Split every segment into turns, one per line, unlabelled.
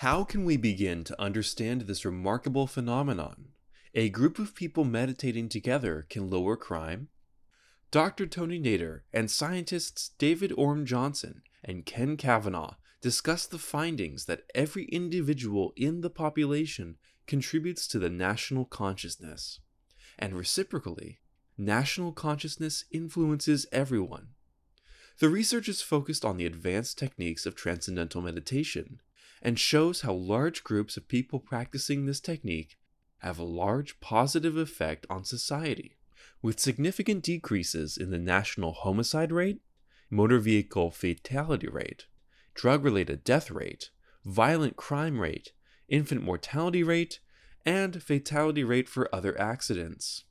How can we begin to understand this remarkable phenomenon? A group of people meditating together can lower crime? Dr. Tony Nader and scientists David Orme Johnson and Ken Cavanaugh discuss the findings that every individual in the population contributes to the national consciousness. And reciprocally, national consciousness influences everyone. The research is focused on the advanced techniques of transcendental meditation and shows how large groups of people practicing this technique have a large positive effect on society, with significant decreases in the national homicide rate, motor vehicle fatality rate, drug related death rate, violent crime rate, infant mortality rate, and fatality rate for other accidents.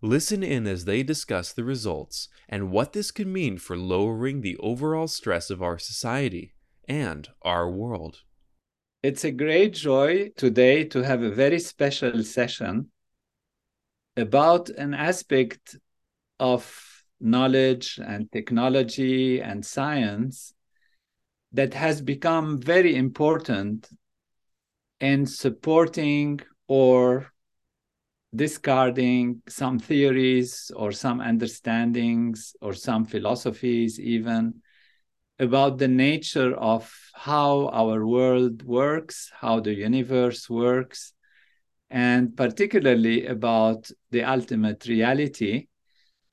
Listen in as they discuss the results and what this could mean for lowering the overall stress of our society and our world.
It's a great joy today to have a very special session about an aspect of knowledge and technology and science that has become very important in supporting or discarding some theories or some understandings or some philosophies even about the nature of how our world works, how the universe works, and particularly about the ultimate reality,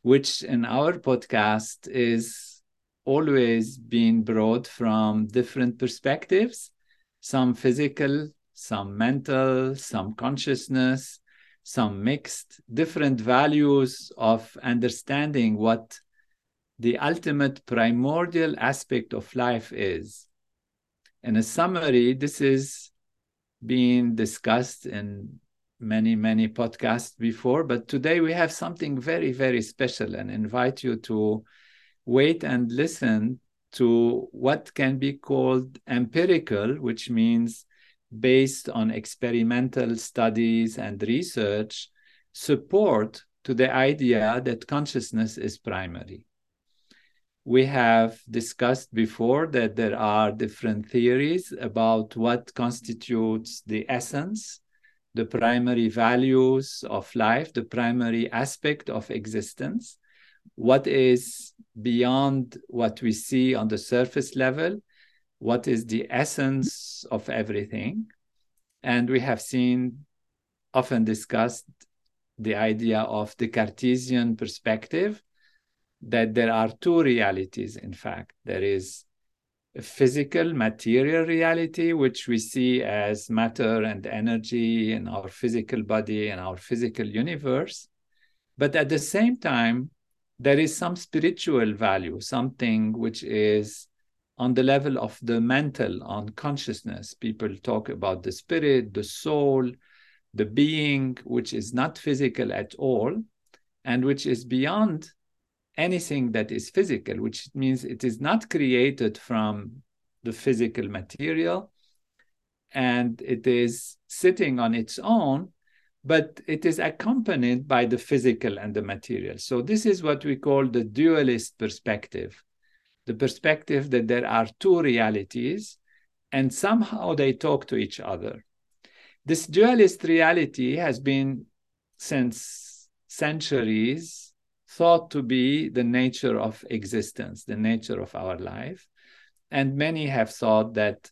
which in our podcast is always being brought from different perspectives some physical, some mental, some consciousness, some mixed, different values of understanding what the ultimate primordial aspect of life is. In a summary, this is being discussed in many, many podcasts before, but today we have something very, very special and invite you to wait and listen to what can be called empirical, which means based on experimental studies and research, support to the idea that consciousness is primary we have discussed before that there are different theories about what constitutes the essence, the primary values of life, the primary aspect of existence, what is beyond what we see on the surface level, what is the essence of everything. And we have seen, often discussed, the idea of the Cartesian perspective, that there are two realities, in fact. There is a physical, material reality, which we see as matter and energy in our physical body and our physical universe. But at the same time, there is some spiritual value, something which is on the level of the mental, on consciousness. People talk about the spirit, the soul, the being, which is not physical at all, and which is beyond anything that is physical, which means it is not created from the physical material and it is sitting on its own, but it is accompanied by the physical and the material. So, this is what we call the dualist perspective the perspective that there are two realities and somehow they talk to each other. This dualist reality has been since centuries thought to be the nature of existence, the nature of our life. And many have thought that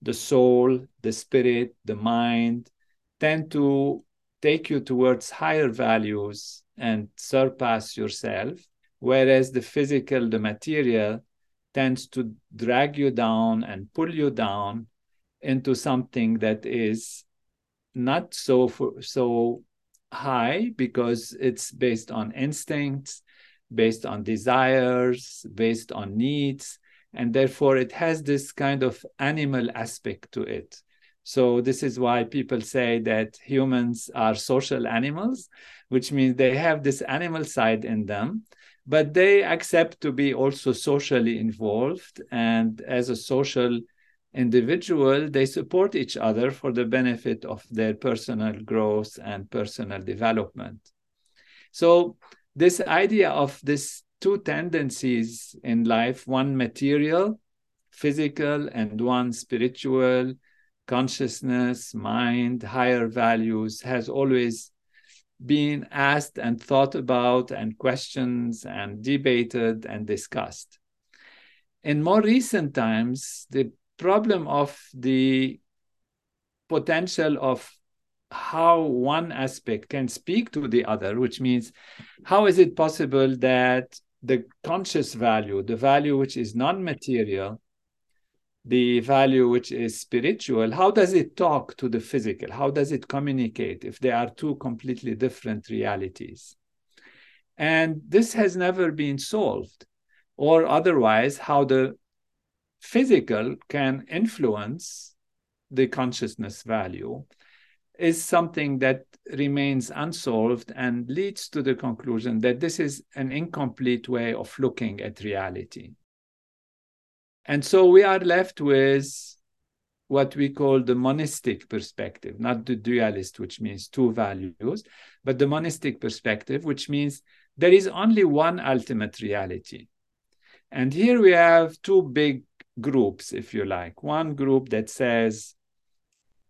the soul, the spirit, the mind tend to take you towards higher values and surpass yourself, whereas the physical, the material, tends to drag you down and pull you down into something that is not so so high because it's based on instincts, based on desires, based on needs, and therefore it has this kind of animal aspect to it. So, this is why people say that humans are social animals, which means they have this animal side in them, but they accept to be also socially involved. And as a social individual, they support each other for the benefit of their personal growth and personal development. So, this idea of these two tendencies in life one material, physical, and one spiritual, consciousness, mind, higher values has always been asked and thought about and questions and debated and discussed. In more recent times, the problem of the potential of how one aspect can speak to the other, which means how is it possible that the conscious value, the value which is non material, the value which is spiritual, how does it talk to the physical? How does it communicate if they are two completely different realities? And this has never been solved. Or otherwise, how the physical can influence the consciousness value is something that remains unsolved and leads to the conclusion that this is an incomplete way of looking at reality. And so we are left with what we call the monistic perspective, not the dualist, which means two values, but the monistic perspective, which means there is only one ultimate reality. And here we have two big groups, if you like. One group that says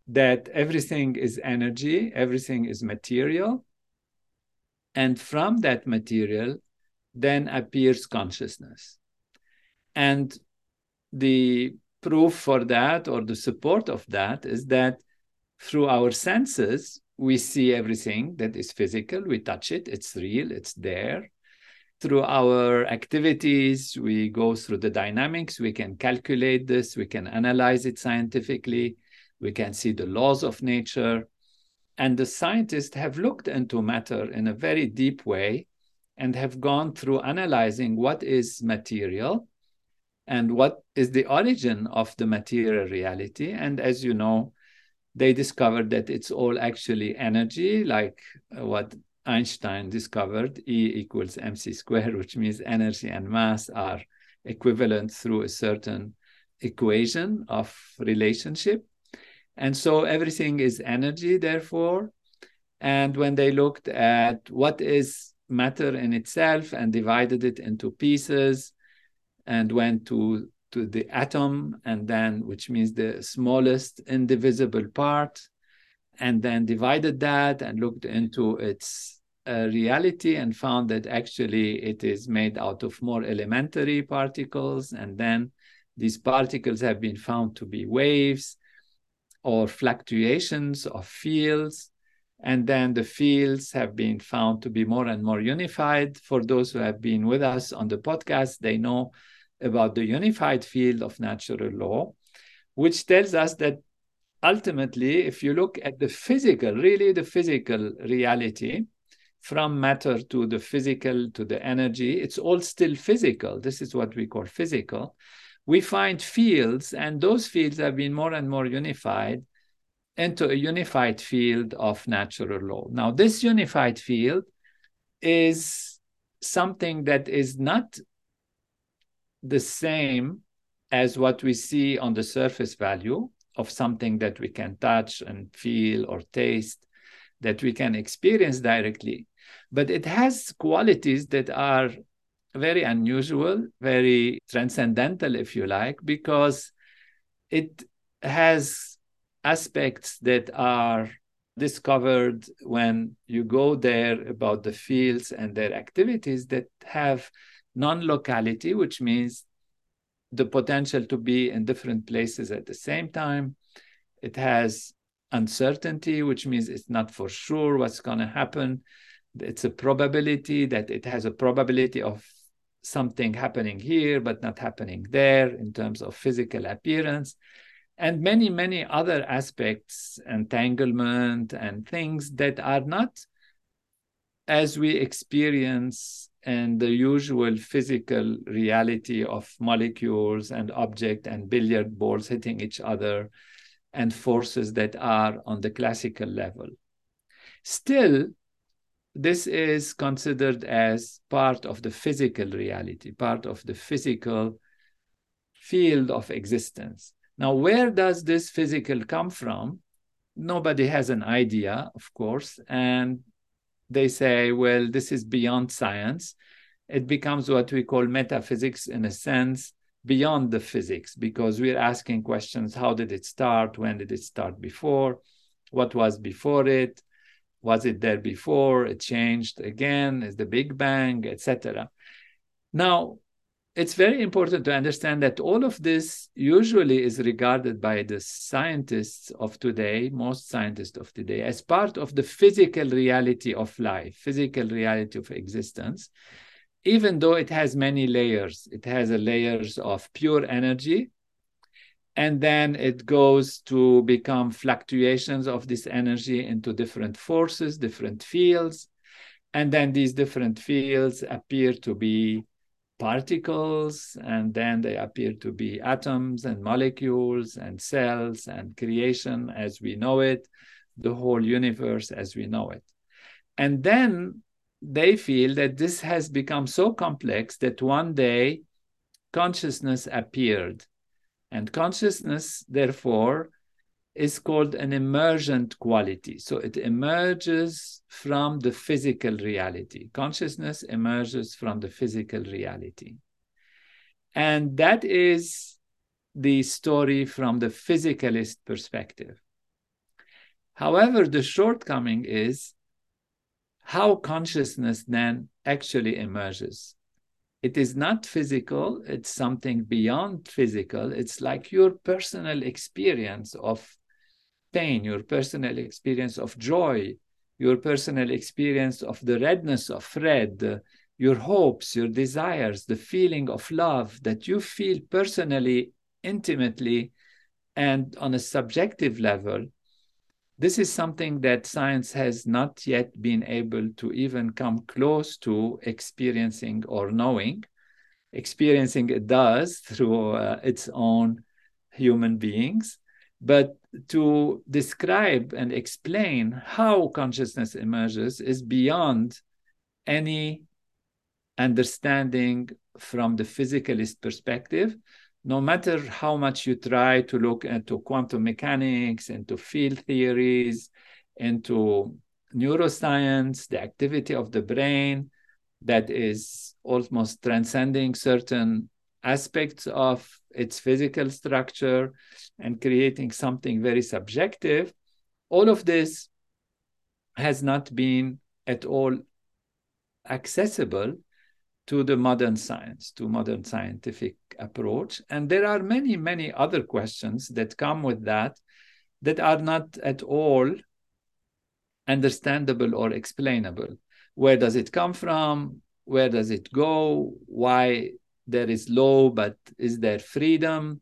that everything is energy, everything is material. And from that material, then appears consciousness. And the proof for that or the support of that is that through our senses, we see everything that is physical, we touch it, it's real, it's there. Through our activities, we go through the dynamics, we can calculate this, we can analyze it scientifically, we can see the laws of nature. And the scientists have looked into matter in a very deep way and have gone through analyzing what is material and what is the origin of the material reality. And as you know, they discovered that it's all actually energy, like uh, what Einstein discovered E equals mc squared, which means energy and mass are equivalent through a certain equation of relationship. And so everything is energy, therefore. And when they looked at what is matter in itself and divided it into pieces, and went to to the atom and then which means the smallest indivisible part and then divided that and looked into its uh, reality and found that actually it is made out of more elementary particles. And then these particles have been found to be waves or fluctuations of fields. And then the fields have been found to be more and more unified. For those who have been with us on the podcast they know about the unified field of natural law, which tells us that ultimately, if you look at the physical, really the physical reality, from matter to the physical to the energy, it's all still physical. This is what we call physical. We find fields, and those fields have been more and more unified into a unified field of natural law. Now, this unified field is something that is not the same as what we see on the surface value of something that we can touch and feel or taste, that we can experience directly. But it has qualities that are very unusual, very transcendental, if you like, because it has aspects that are discovered when you go there about the fields and their activities that have non-locality, which means the potential to be in different places at the same time. It has uncertainty, which means it's not for sure what's going to happen. It's a probability that it has a probability of something happening here, but not happening there in terms of physical appearance. And many, many other aspects, entanglement and things that are not as we experience and the usual physical reality of molecules and object and billiard balls hitting each other and forces that are on the classical level. Still, this is considered as part of the physical reality, part of the physical field of existence. Now, where does this physical come from? Nobody has an idea, of course, and they say, well, this is beyond science. It becomes what we call metaphysics in a sense, beyond the physics, because we're asking questions how did it start? When did it start before? What was before it? Was it there before? It changed again? Is the Big Bang, etc. Now, it's very important to understand that all of this usually is regarded by the scientists of today, most scientists of today, as part of the physical reality of life, physical reality of existence, even though it has many layers. It has layers of pure energy, and then it goes to become fluctuations of this energy into different forces, different fields, and then these different fields appear to be particles, and then they appear to be atoms and molecules and cells and creation as we know it, the whole universe as we know it. And then they feel that this has become so complex that one day consciousness appeared. And consciousness, therefore, is called an emergent quality. So it emerges from the physical reality. Consciousness emerges from the physical reality. And that is the story from the physicalist perspective. However, the shortcoming is how consciousness then actually emerges. It is not physical, it's something beyond physical. It's like your personal experience of pain, your personal experience of joy, your personal experience of the redness of red, your hopes, your desires, the feeling of love that you feel personally, intimately, and on a subjective level. This is something that science has not yet been able to even come close to experiencing or knowing. Experiencing it does through uh, its own human beings, but to describe and explain how consciousness emerges is beyond any understanding from the physicalist perspective. No matter how much you try to look into quantum mechanics into field theories into neuroscience the activity of the brain that is almost transcending certain aspects of its physical structure and creating something very subjective, all of this has not been at all accessible to the modern science, to modern scientific approach. And there are many, many other questions that come with that that are not at all understandable or explainable. Where does it come from? Where does it go? Why there is law, but is there freedom?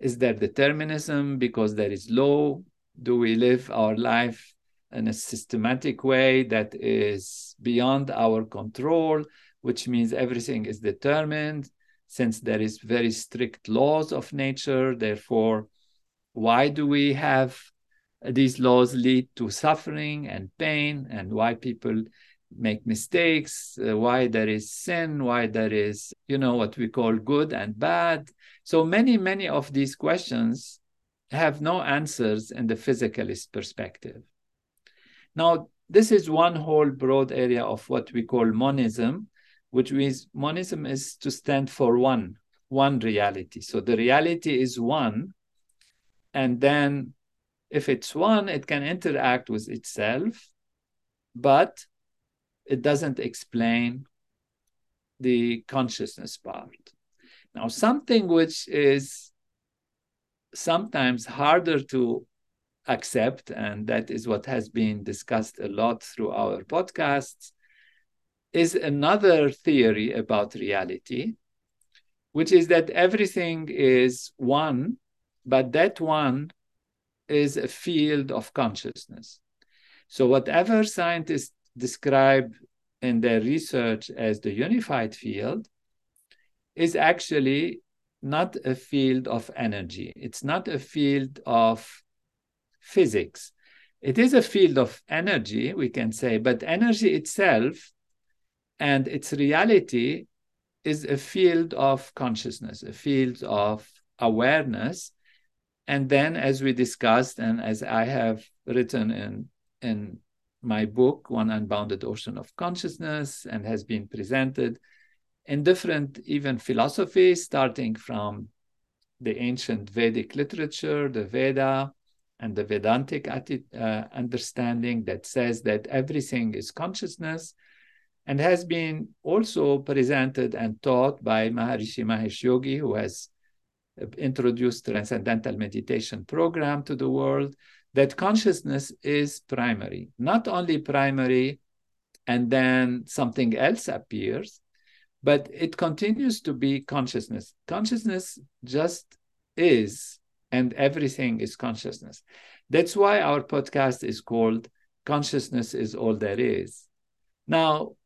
Is there determinism because there is law? Do we live our life in a systematic way that is beyond our control, which means everything is determined since there is very strict laws of nature. Therefore, why do we have these laws lead to suffering and pain and why people make mistakes, uh, why there is sin, why there is, you know, what we call good and bad. So many, many of these questions have no answers in the physicalist perspective. Now, this is one whole broad area of what we call monism, which means monism is to stand for one, one reality. So the reality is one. And then if it's one, it can interact with itself, but it doesn't explain the consciousness part. Now, something which is sometimes harder to accept, and that is what has been discussed a lot through our podcasts, is another theory about reality, which is that everything is one, but that one is a field of consciousness. So, whatever scientists describe in their research as the unified field is actually not a field of energy. It's not a field of physics. It is a field of energy, we can say, but energy itself and its reality is a field of consciousness, a field of awareness. And then, as we discussed, and as I have written in, in my book, One Unbounded Ocean of Consciousness, and has been presented in different even philosophies, starting from the ancient Vedic literature, the Veda, and the Vedantic uh, understanding that says that everything is consciousness, and has been also presented and taught by Maharishi Mahesh Yogi, who has introduced transcendental meditation program to the world, that consciousness is primary, not only primary and then something else appears, but it continues to be consciousness. Consciousness just is, and everything is consciousness. That's why our podcast is called Consciousness is All There Is. Now,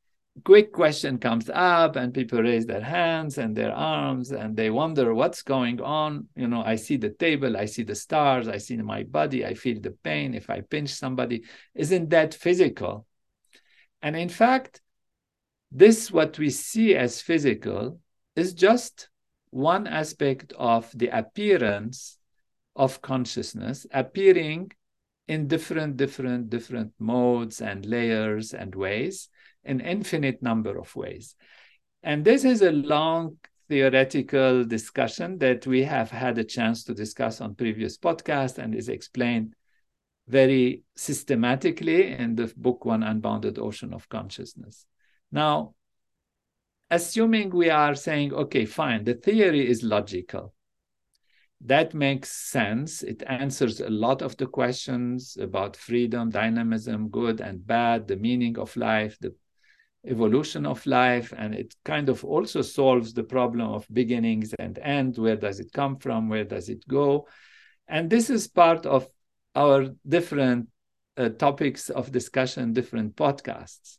quick question comes up and people raise their hands and their arms and they wonder what's going on. You know i see the table i see the stars i see my body i feel the pain. If i pinch somebody isn't that physical? And in fact this, what we see as physical, is just one aspect of the appearance of consciousness appearing in different, different, different modes and layers and ways, an infinite number of ways. And this is a long theoretical discussion that we have had a chance to discuss on previous podcasts and is explained very systematically in the book One Unbounded Ocean of Consciousness. Now, assuming we are saying, okay, fine, the theory is logical. That makes sense. It answers a lot of the questions about freedom, dynamism, good and bad, the meaning of life, the evolution of life, and it kind of also solves the problem of beginnings and end. Where does it come from? Where does it go? And this is part of our different uh, topics of discussion, different podcasts.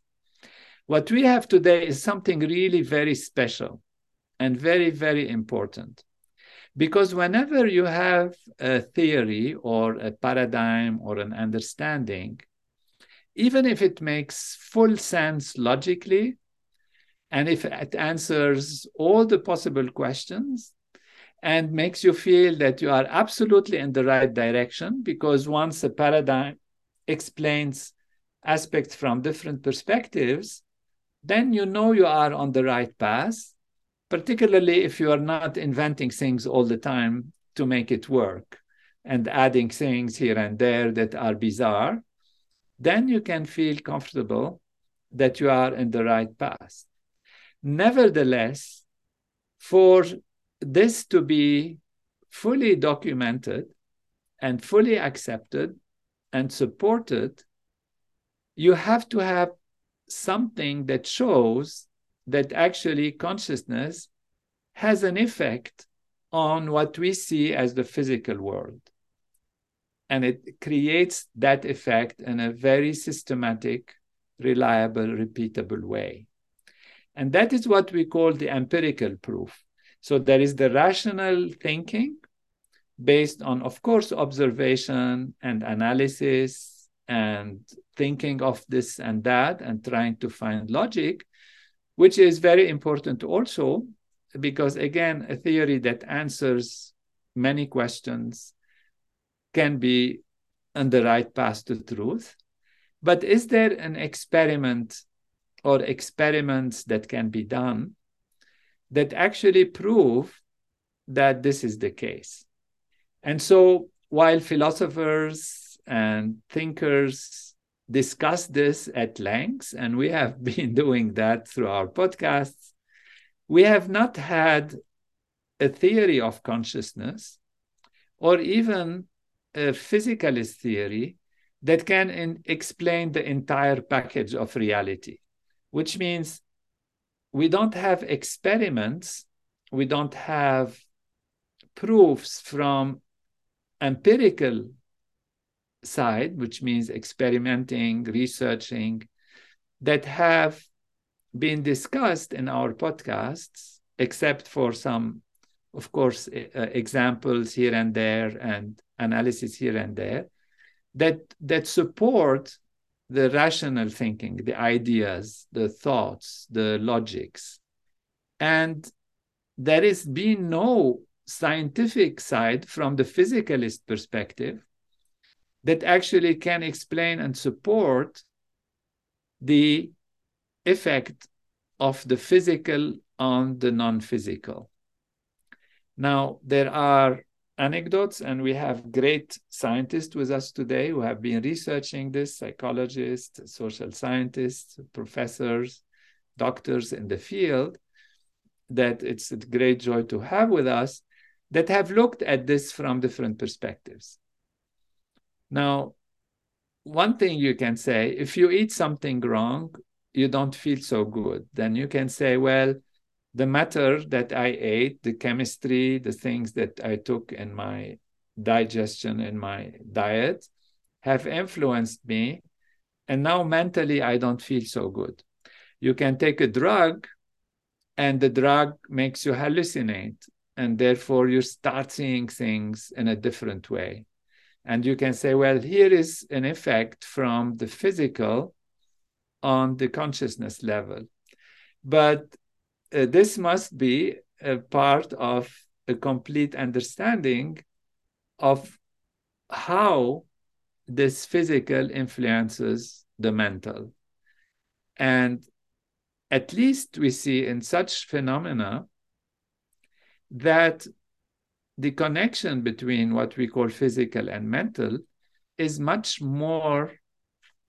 What we have today is something really very special and very, very important. Because whenever you have a theory or a paradigm or an understanding, even if it makes full sense logically, and if it answers all the possible questions and makes you feel that you are absolutely in the right direction, because once a paradigm explains aspects from different perspectives, then you know you are on the right path, particularly if you are not inventing things all the time to make it work and adding things here and there that are bizarre, then you can feel comfortable that you are in the right path. Nevertheless, for this to be fully documented and fully accepted and supported, you have to have something that shows that actually consciousness has an effect on what we see as the physical world. And it creates that effect in a very systematic, reliable, repeatable way. And that is what we call the empirical proof. So there is the rational thinking based on, of course, observation and analysis and thinking of this and that and trying to find logic, which is very important also because, again, a theory that answers many questions can be on the right path to truth. But is there an experiment or experiments that can be done that actually prove that this is the case? And so while philosophers and thinkers discuss this at length, and we have been doing that through our podcasts. We have not had a theory of consciousness or even a physicalist theory that can in, explain the entire package of reality, which means we don't have experiments, we don't have proofs from empirical side, which means experimenting, researching, that have been discussed in our podcasts, except for some, of course, uh, examples here and there and analysis here and there. that that support the rational thinking, the ideas, the thoughts, the logics. And there is been no scientific side from the physicalist perspective that actually can explain and support the effect of the physical on the non-physical. Now, there are anecdotes, and we have great scientists with us today who have been researching this, psychologists, social scientists, professors, doctors in the field, that it's a great joy to have with us, that have looked at this from different perspectives. Now, one thing you can say, if you eat something wrong, you don't feel so good, then you can say, well, the matter that I ate, the chemistry, the things that I took in my digestion, in my diet, have influenced me. And now mentally, I don't feel so good. You can take a drug, and the drug makes you hallucinate. And therefore, you start seeing things in a different way. And you can say, well, here is an effect from the physical on the consciousness level. But uh, this must be a part of a complete understanding of how this physical influences the mental. And at least we see in such phenomena that the connection between what we call physical and mental is much more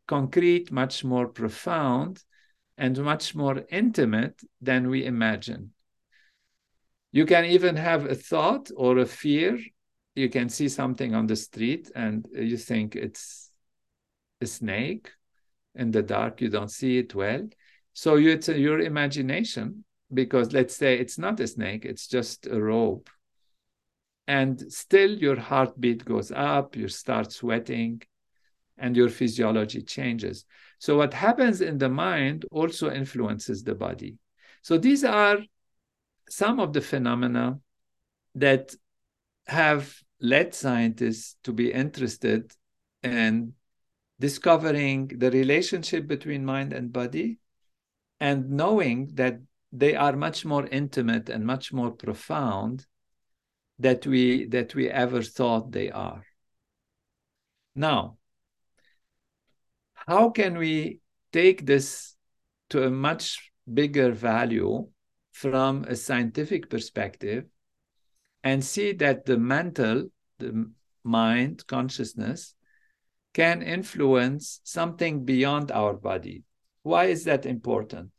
concrete, much more profound, and much more intimate than we imagine. You can even have a thought or a fear. You can see something on the street and you think it's a snake in the dark, you don't see it well. So you, it's your imagination, because let's say it's not a snake, it's just a rope. And still your heartbeat goes up, you start sweating, and your physiology changes. So what happens in the mind also influences the body. So these are some of the phenomena that have led scientists to be interested in discovering the relationship between mind and body and knowing that they are much more intimate and much more profound that we that we ever thought they are now how can we take this to a much bigger value from a scientific perspective and see that the mental, the mind, consciousness can influence something beyond our body. Why is that important?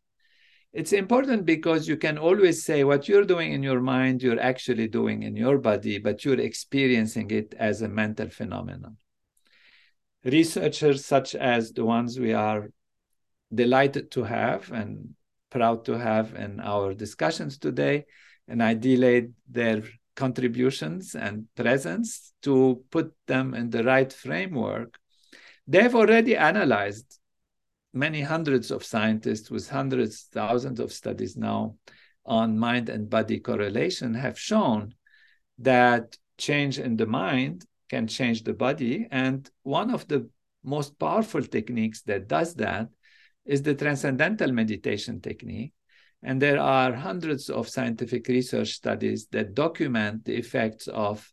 It's important because you can always say what you're doing in your mind, you're actually doing in your body, but you're experiencing it as a mental phenomenon researchers such as the ones we are delighted to have and proud to have in our discussions today. And I delayed their contributions and presence to put them in the right framework. They've already analyzed many hundreds of scientists with hundreds, thousands of studies now on mind and body correlation have shown that change in the mind can change the body. And one of the most powerful techniques that does that is the transcendental meditation technique. And there are hundreds of scientific research studies that document the effects of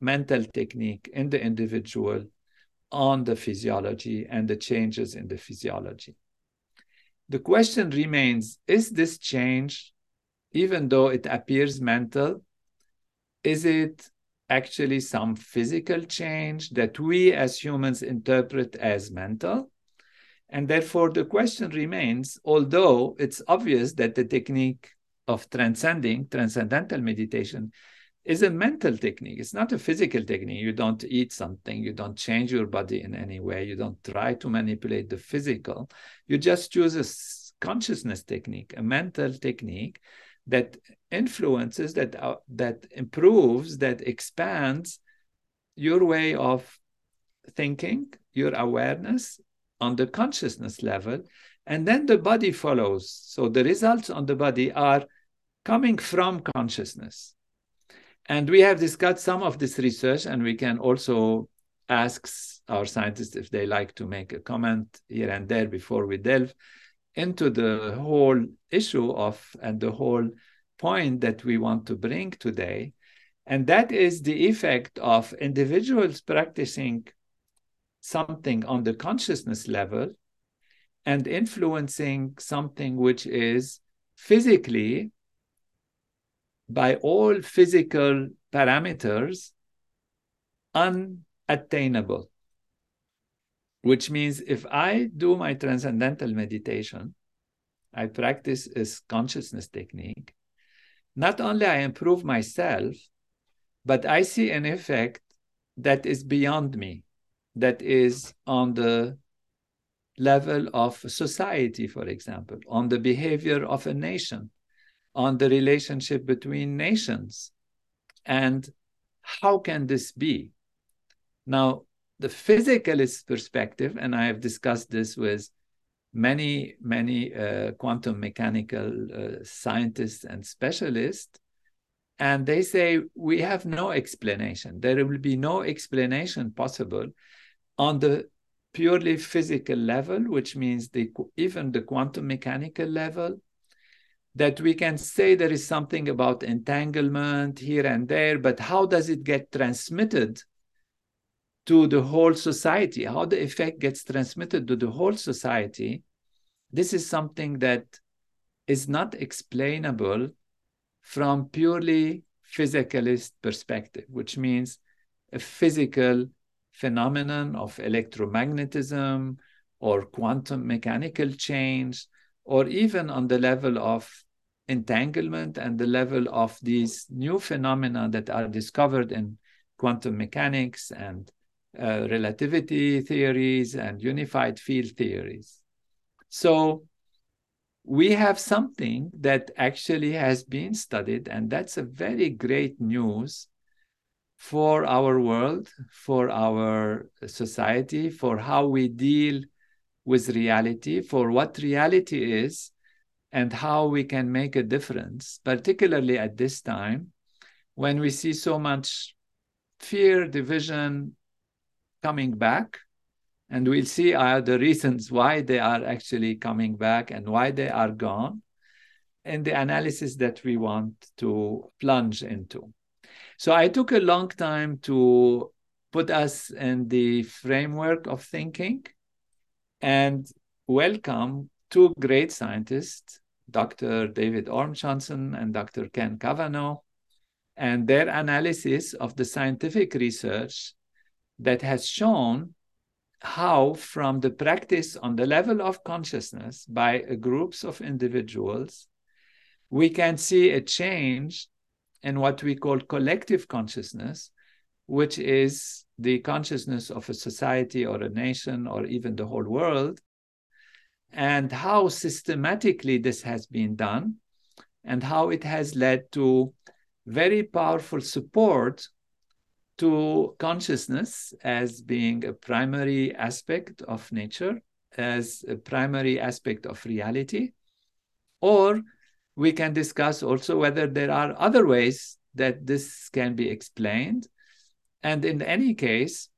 mental technique in the individual on the physiology and the changes in the physiology. The question remains is this change, even though it appears mental, is it actually some physical change that we as humans interpret as mental. And therefore, the question remains although it's obvious that the technique of transcending, transcendental meditation, is a mental technique. It's not a physical technique. You don't eat something, you don't change your body in any way, you don't try to manipulate the physical. You just choose a consciousness technique, a mental technique that influences, that uh, that improves, that expands your way of thinking, your awareness on the consciousness level, and then the body follows. So the results on the body are coming from consciousness. And we have discussed some of this research, and we can also ask our scientists if they like to make a comment here and there before we delve into the whole issue of and the whole point that we want to bring today. And that is the effect of individuals practicing something on the consciousness level and influencing something which is physically, by all physical parameters, unattainable which means if I do my transcendental meditation, I practice this consciousness technique, not only I improve myself, but I see an effect that is beyond me, that is on the level of society, for example, on the behavior of a nation, on the relationship between nations. And how can this be? Now, the physicalist perspective, and I have discussed this with many, many uh, quantum mechanical uh, scientists and specialists, and they say we have no explanation. There will be no explanation possible on the purely physical level, which means the, even the quantum mechanical level, that we can say there is something about entanglement here and there, but how does it get transmitted to the whole society, how the effect gets transmitted to the whole society, this is something that is not explainable from purely physicalist perspective, which means a physical phenomenon of electromagnetism or quantum mechanical change, or even on the level of entanglement and the level of these new phenomena that are discovered in quantum mechanics and uh, relativity theories and unified field theories. So we have something that actually has been studied, and that's a very great news for our world, for our society, for how we deal with reality, for what reality is, and how we can make a difference, particularly at this time when we see so much fear, division, coming back. And we'll see uh, the reasons why they are actually coming back and why they are gone in the analysis that we want to plunge into. So I took a long time to put us in the framework of thinking and welcome two great scientists, Dr. David Orme Johnson and Dr. Ken Cavanaugh, and their analysis of the scientific research that has shown how, from the practice on the level of consciousness by groups of individuals, we can see a change in what we call collective consciousness, which is the consciousness of a society or a nation or even the whole world, and how systematically this has been done, and how it has led to very powerful support to consciousness as being a primary aspect of nature, as a primary aspect of reality. Or we can discuss also whether there are other ways that this can be explained. And in any case,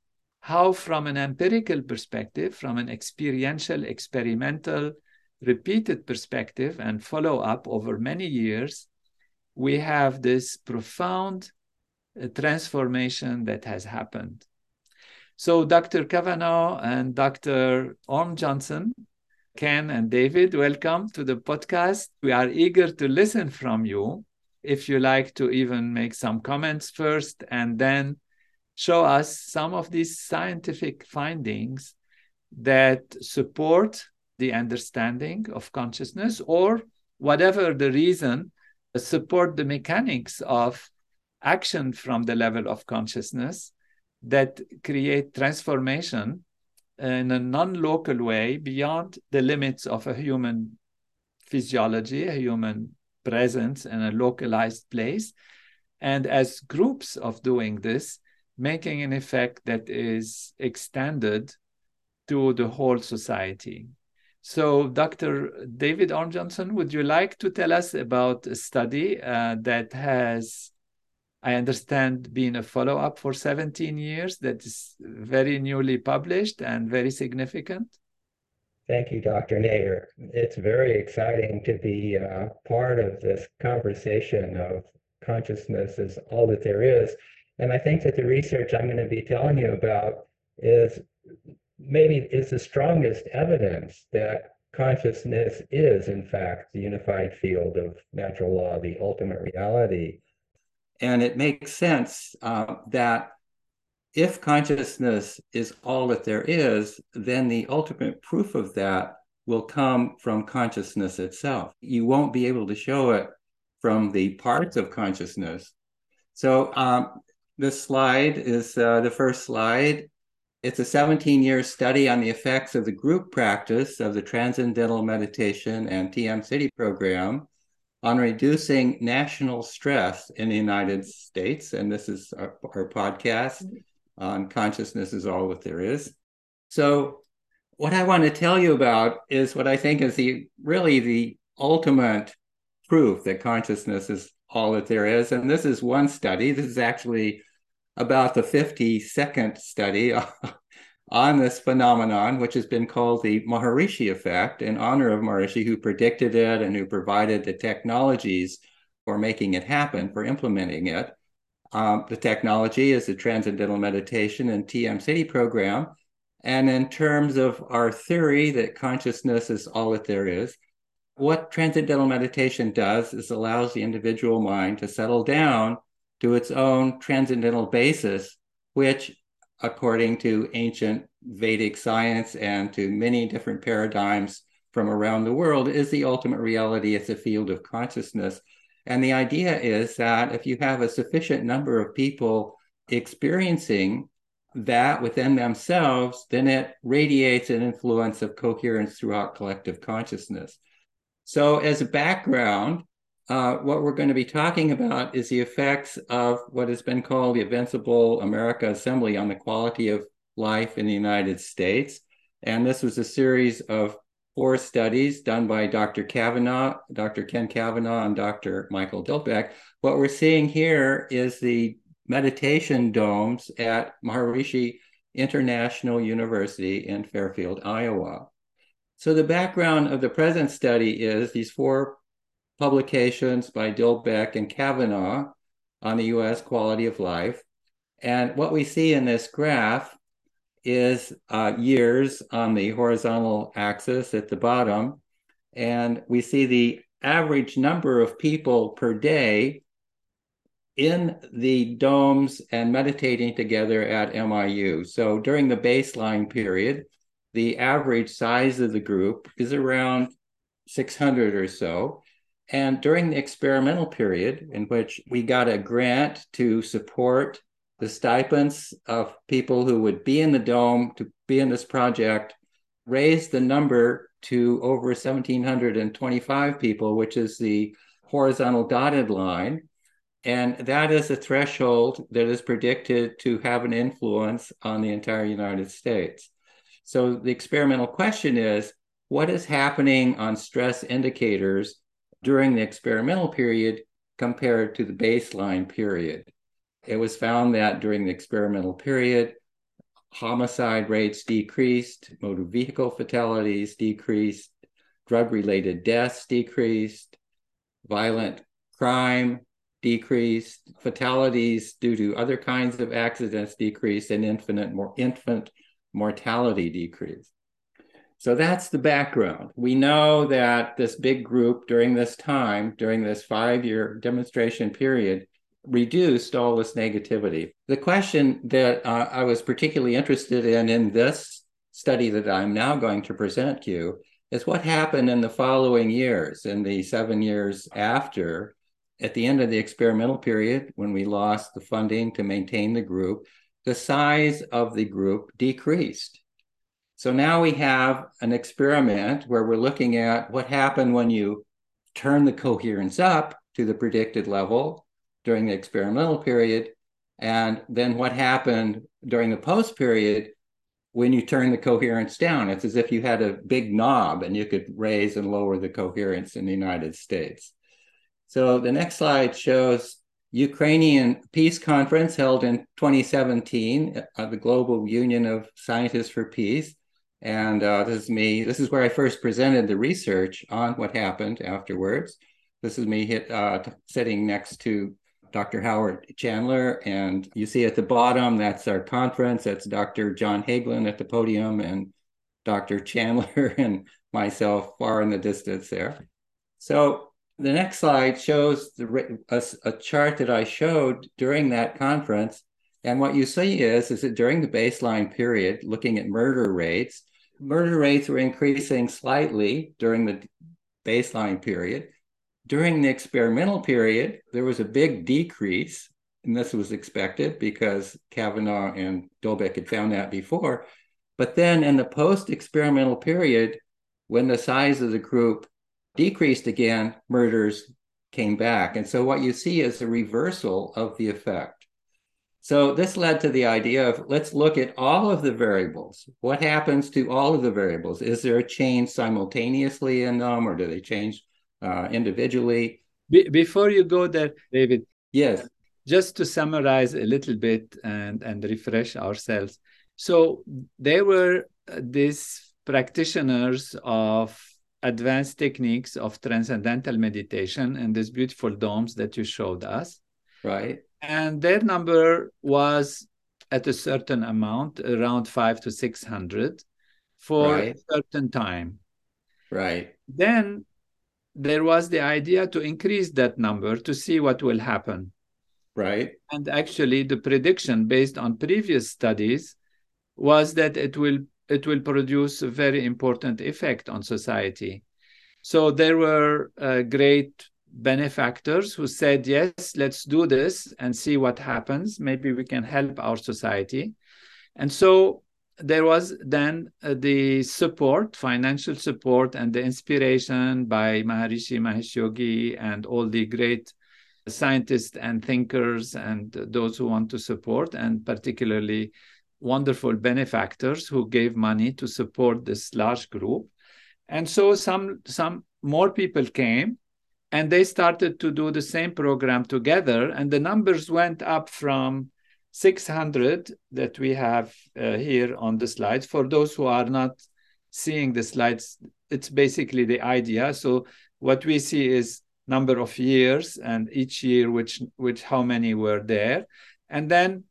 how, from an empirical perspective, from an experiential, experimental, repeated perspective, and follow up over many years, we have this profound transformation that has happened. So, Dr. Cavanaugh and Dr. Orme Johnson, Ken and David, welcome to the podcast. We are eager to listen from you. If you like to even make some comments first and then show us some of these scientific findings that support the understanding of consciousness or whatever the reason support the mechanics of action from the level of consciousness that create transformation in a non-local way beyond the limits of a human physiology, a human presence in a localized place. And as groups of doing this, making an effect that is extended to the whole society. So, Dr. David Orme Johnson, would you like to tell us about a study uh, that has I understand being a follow up for 17 years that is very newly published and very significant.
Thank you, Dr. Nader. It's very exciting to be uh, part of this conversation of consciousness is all that there is. And I think that the research I'm going to be telling you about is maybe is the strongest evidence that consciousness is, in fact, the unified field of natural law, the ultimate reality.
And it makes sense uh, that if consciousness is all that there is, then the ultimate proof of that will come from consciousness itself. You won't be able to show it from the parts of consciousness. So, um, this slide is uh, the first slide. It's a 17 year study on the effects of the group practice of the Transcendental Meditation and TM-Sidhi program on reducing national stress in the United States. And this is our, our podcast mm-hmm. on consciousness is all that there is. So, what I want to tell you about is what I think is the really the ultimate proof that consciousness is all that there is. And this is one study. This is actually about the 52nd study on this phenomenon, which has been called the Maharishi effect, in honor of Maharishi, who predicted it and who provided the technologies for making it happen, for implementing it. Um, the technology is the Transcendental Meditation and TM-Sidhi program. And in terms of our theory that consciousness is all that there is, what Transcendental Meditation does is allows the individual mind to settle down to its own transcendental basis, which, according to ancient Vedic science and to many different paradigms from around the world, is the ultimate reality. It's a field of consciousness and the idea is that if you have a sufficient number of people experiencing that within themselves, then it radiates an influence of coherence throughout collective consciousness. So, as a background, uh, what we're going to be talking about is the effects of what has been called the Invincible America Assembly on the quality of life in the United States. And this was a series of four studies done by Dr. Cavanaugh, Dr. Ken Cavanaugh, and Dr. Michael Dillbeck. What we're seeing here is the meditation domes at Maharishi International University in Fairfield, Iowa. So, the background of the present study is these four publications by Dillbeck and Cavanaugh on the US quality of life. And what we see in this graph is uh, years on the horizontal axis at the bottom. And we see the average number of people per day in the domes and meditating together at MIU. So during the baseline period, the average size of the group is around 600 or so. And during the experimental period, in which we got a grant to support the stipends of people who would be in the dome to be in this project raised the number to over 1,725 people, which is the horizontal dotted line. And that is a threshold that is predicted to have an influence on the entire United States. So the experimental question is what is happening on stress indicators during the experimental period compared to the baseline period? It was found that during the experimental period, homicide rates decreased, motor vehicle fatalities decreased, drug related deaths decreased, violent crime decreased, fatalities due to other kinds of accidents decreased, and more infant mortality decreased. So that's the background. We know that this big group during this time, during this five year demonstration period, reduced all this negativity. The question that uh, I was particularly interested in in this study that I'm now going to present to you is what happened in the following years, in the seven years after, at the end of the experimental period, when we lost the funding to maintain the group, the size of the group decreased. So now we have an experiment where we're looking at what happened when you turn the coherence up to the predicted level during the experimental period, and then what happened during the post period when you turn the coherence down. It's as if you had a big knob and you could raise and lower the coherence in the United States. So the next slide shows Ukrainian Peace Conference held in 2017 at the Global Union of Scientists for Peace. And uh, this is me. This is where I first presented the research on what happened afterwards. This is me hit, uh, sitting next to Dr. Howard Chandler. And you see at the bottom, that's our conference. That's Dr. John Hagelin at the podium and Dr. Chandler and myself far in the distance there. So the next slide shows the, a, a chart that I showed during that conference. And what you see is, is that during the baseline period, looking at murder rates, murder rates were increasing slightly during the baseline period. During the experimental period, there was a big decrease, and this was expected because Cavanaugh and Dillbeck had found that before. But then in the post experimental period, when the size of the group decreased again, murders came back. And so what you see is a reversal of the effect. So this led to the idea of let's look at all of the variables. What happens to all of the variables? Is there a change simultaneously in them or do they change uh, individually?
Be- before you go there, David.
Yes.
Just to summarize a little bit and, and refresh ourselves. So there were uh, these practitioners of advanced techniques of transcendental meditation in these beautiful domes that you showed us.
Right.
And their number was at a certain amount, around five to 600 for right. a certain time.
Right.
Then there was the idea to increase that number to see what will happen.
Right.
And actually, the prediction based on previous studies was that it will it will produce a very important effect on society. So there were uh, great benefactors who said, yes, let's do this and see what happens. Maybe we can help our society. And so there was then uh, the support, financial support, and the inspiration by Maharishi Mahesh Yogi and all the great scientists and thinkers and those who want to support, and particularly wonderful benefactors who gave money to support this large group. And so some some more people came and they started to do the same program together and the numbers went up from 600 that we have uh, here on the slides. For those who are not seeing the slides it's basically the idea. So what we see is number of years and each year which which how many were there. And then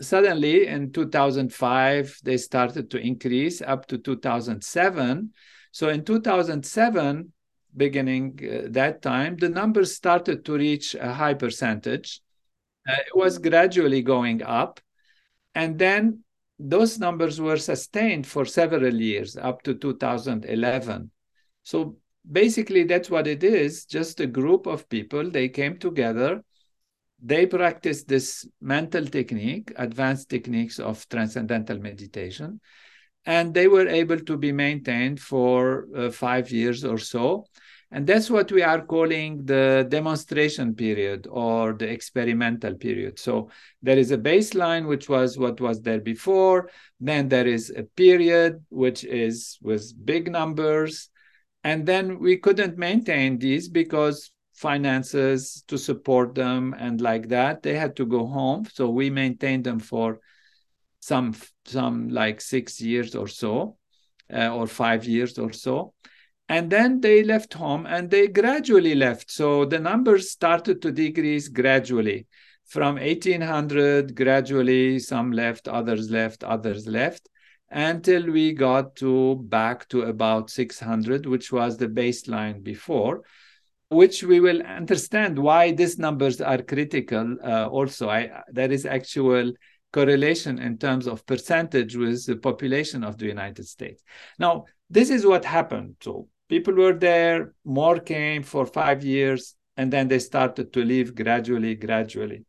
suddenly in 2005 they started to increase up to 2007 so in 2007 beginning uh, that time the numbers started to reach a high percentage. Uh, it was gradually going up. And then those numbers were sustained for several years up to 2011 so basically that's what it is just a group of people. They came together. They practice this mental technique, advanced techniques of transcendental meditation, and they were able to be maintained for uh, five years or so. And that's what we are calling the demonstration period or the experimental period. So there is a baseline, which was what was there before. Then there is a period, which is with big numbers. And then we couldn't maintain these because finances to support them and like that they had to go home so we maintained them for some some like six years or so uh, or five years or so and then they left home and they gradually left. So the numbers started to decrease gradually. From 1800 gradually some left others left others left until we got to back to about 600 which was the baseline before which we will understand why these numbers are critical uh, also. I, there is actual correlation in terms of percentage with the population of the united states. Now this is what happened so people were there more came for five years and then they started to leave gradually gradually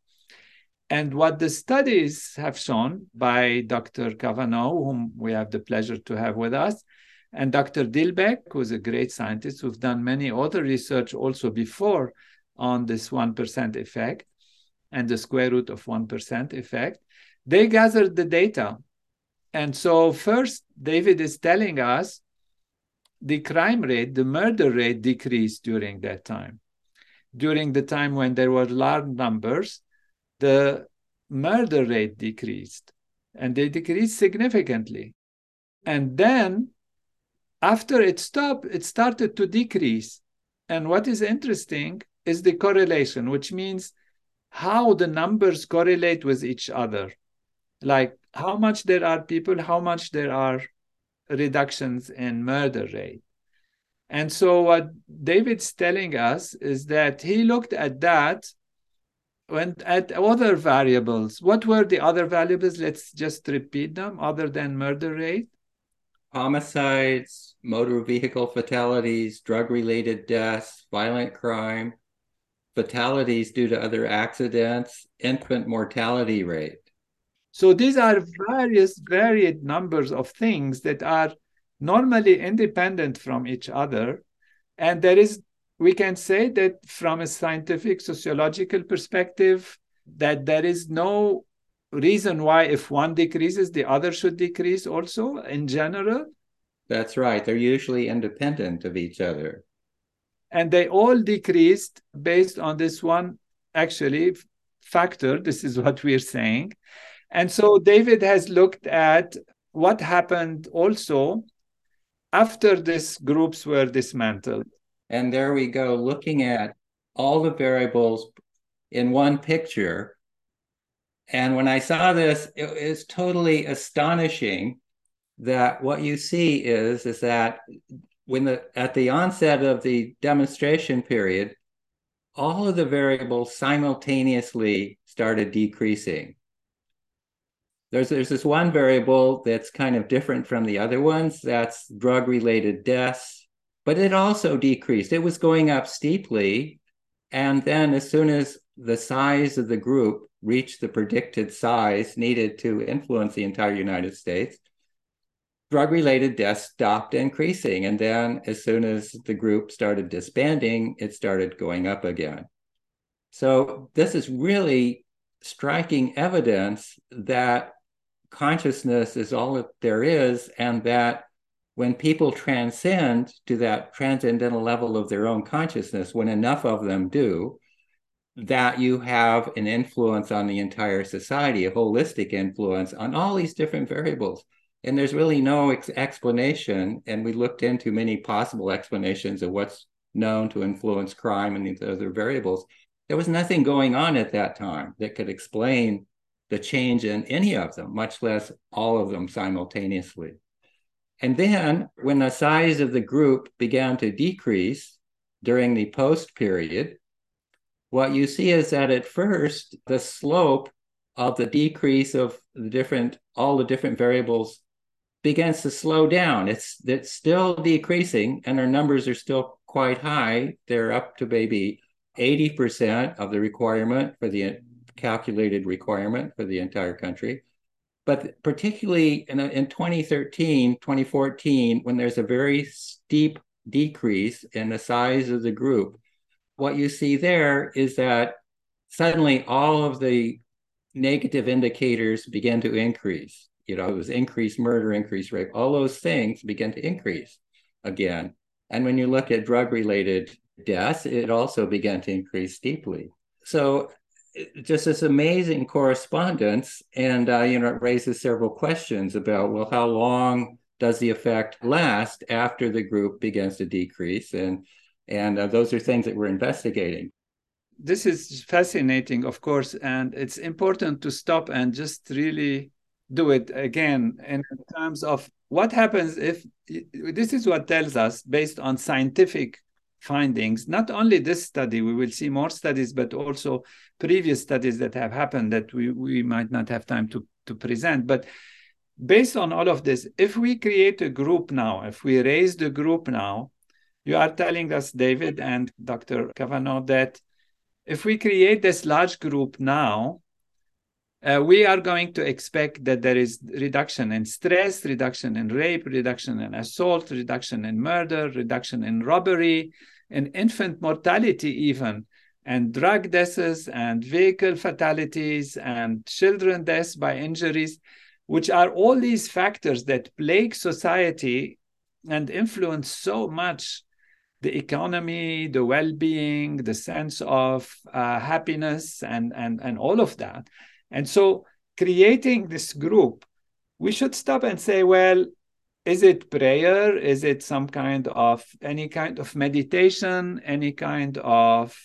and what the studies have shown by dr Cavanaugh whom we have the pleasure to have with us and Dr. Dillbeck, who's a great scientist who've done many other research also before on this 1% effect and the square root of 1% effect, they gathered the data. And so, first, David is telling us the crime rate, the murder rate decreased during that time. during the time when there were large numbers, the murder rate decreased and they decreased significantly. And then after it stopped, it started to decrease. And what is interesting is the correlation, which means how the numbers correlate with each other. Like how much there are people, how much there are reductions in murder rate. And so what David's telling us is that he looked at that went at other variables. What were the other variables? Let's just repeat them other than murder rate.
Homicides, motor vehicle fatalities, drug related deaths, violent crime, fatalities due to other accidents, infant mortality rate.
So these are various varied numbers of things that are normally independent from each other. And there is, we can say that from a scientific sociological perspective, that there is no reason why if one decreases, the other should decrease also in general.
That's right. They're usually independent of each other.
And they all decreased based on this one, actually, factor. This is what we're saying. And so David has looked at what happened also after these groups were dismantled.
And there we go, looking at all the variables in one picture. And when I saw this, it is totally astonishing that what you see is is that when the at the onset of the demonstration period, all of the variables simultaneously started decreasing there's there's this one variable that's kind of different from the other ones. That's drug related deaths but it also decreased. It was going up steeply. And then as soon as the size of the group reached the predicted size needed to influence the entire united states drug related deaths stopped increasing. And then as soon as the group started disbanding it started going up again. So this is really striking evidence that consciousness is all that there is, and that when people transcend to that transcendental level of their own consciousness, when enough of them do, that you have an influence on the entire society, a holistic influence on all these different variables. And there's really no ex- explanation. And we looked into many possible explanations of what's known to influence crime and these other variables. There was nothing going on at that time that could explain the change in any of them, much less all of them simultaneously. And then when the size of the group began to decrease during the post period, what you see is that at first the slope of the decrease of the different all the different variables begins to slow down. It's it's still decreasing and our numbers are still quite high. They're up to maybe 80% of the requirement for the calculated requirement for the entire country. But particularly in, in 2013, 2014, when there's a very steep decrease in the size of the group, what you see there is that suddenly all of the negative indicators begin to increase. You know, it was increased murder, increased rape, all those things begin to increase again. And when you look at drug related deaths, it also began to increase steeply. So just this amazing correspondence, and uh, you know, it raises several questions about well, how long does the effect last after the group begins to decrease, and and uh, those are things that we're investigating.
This is fascinating, of course, and it's important to stop and just really do it again in terms of what happens if this is what tells us based on scientific findings. Not only this study, we will see more studies, but also previous studies that have happened that we, we might not have time to, to present. But based on all of this, if we create a group now, if we raise the group now, you are telling us, David and Dr. Cavanaugh, that if we create this large group now, uh, we are going to expect that there is reduction in stress, reduction in rape, reduction in assault, reduction in murder, reduction in robbery, in infant mortality, even, and drug deaths, and vehicle fatalities, and children deaths by injuries, which are all these factors that plague society and influence so much the economy, the well-being, the sense of uh, happiness, and and and all of that. And so, creating this group, we should stop and say, well, is it prayer? Is it some kind of any kind of meditation? Any kind of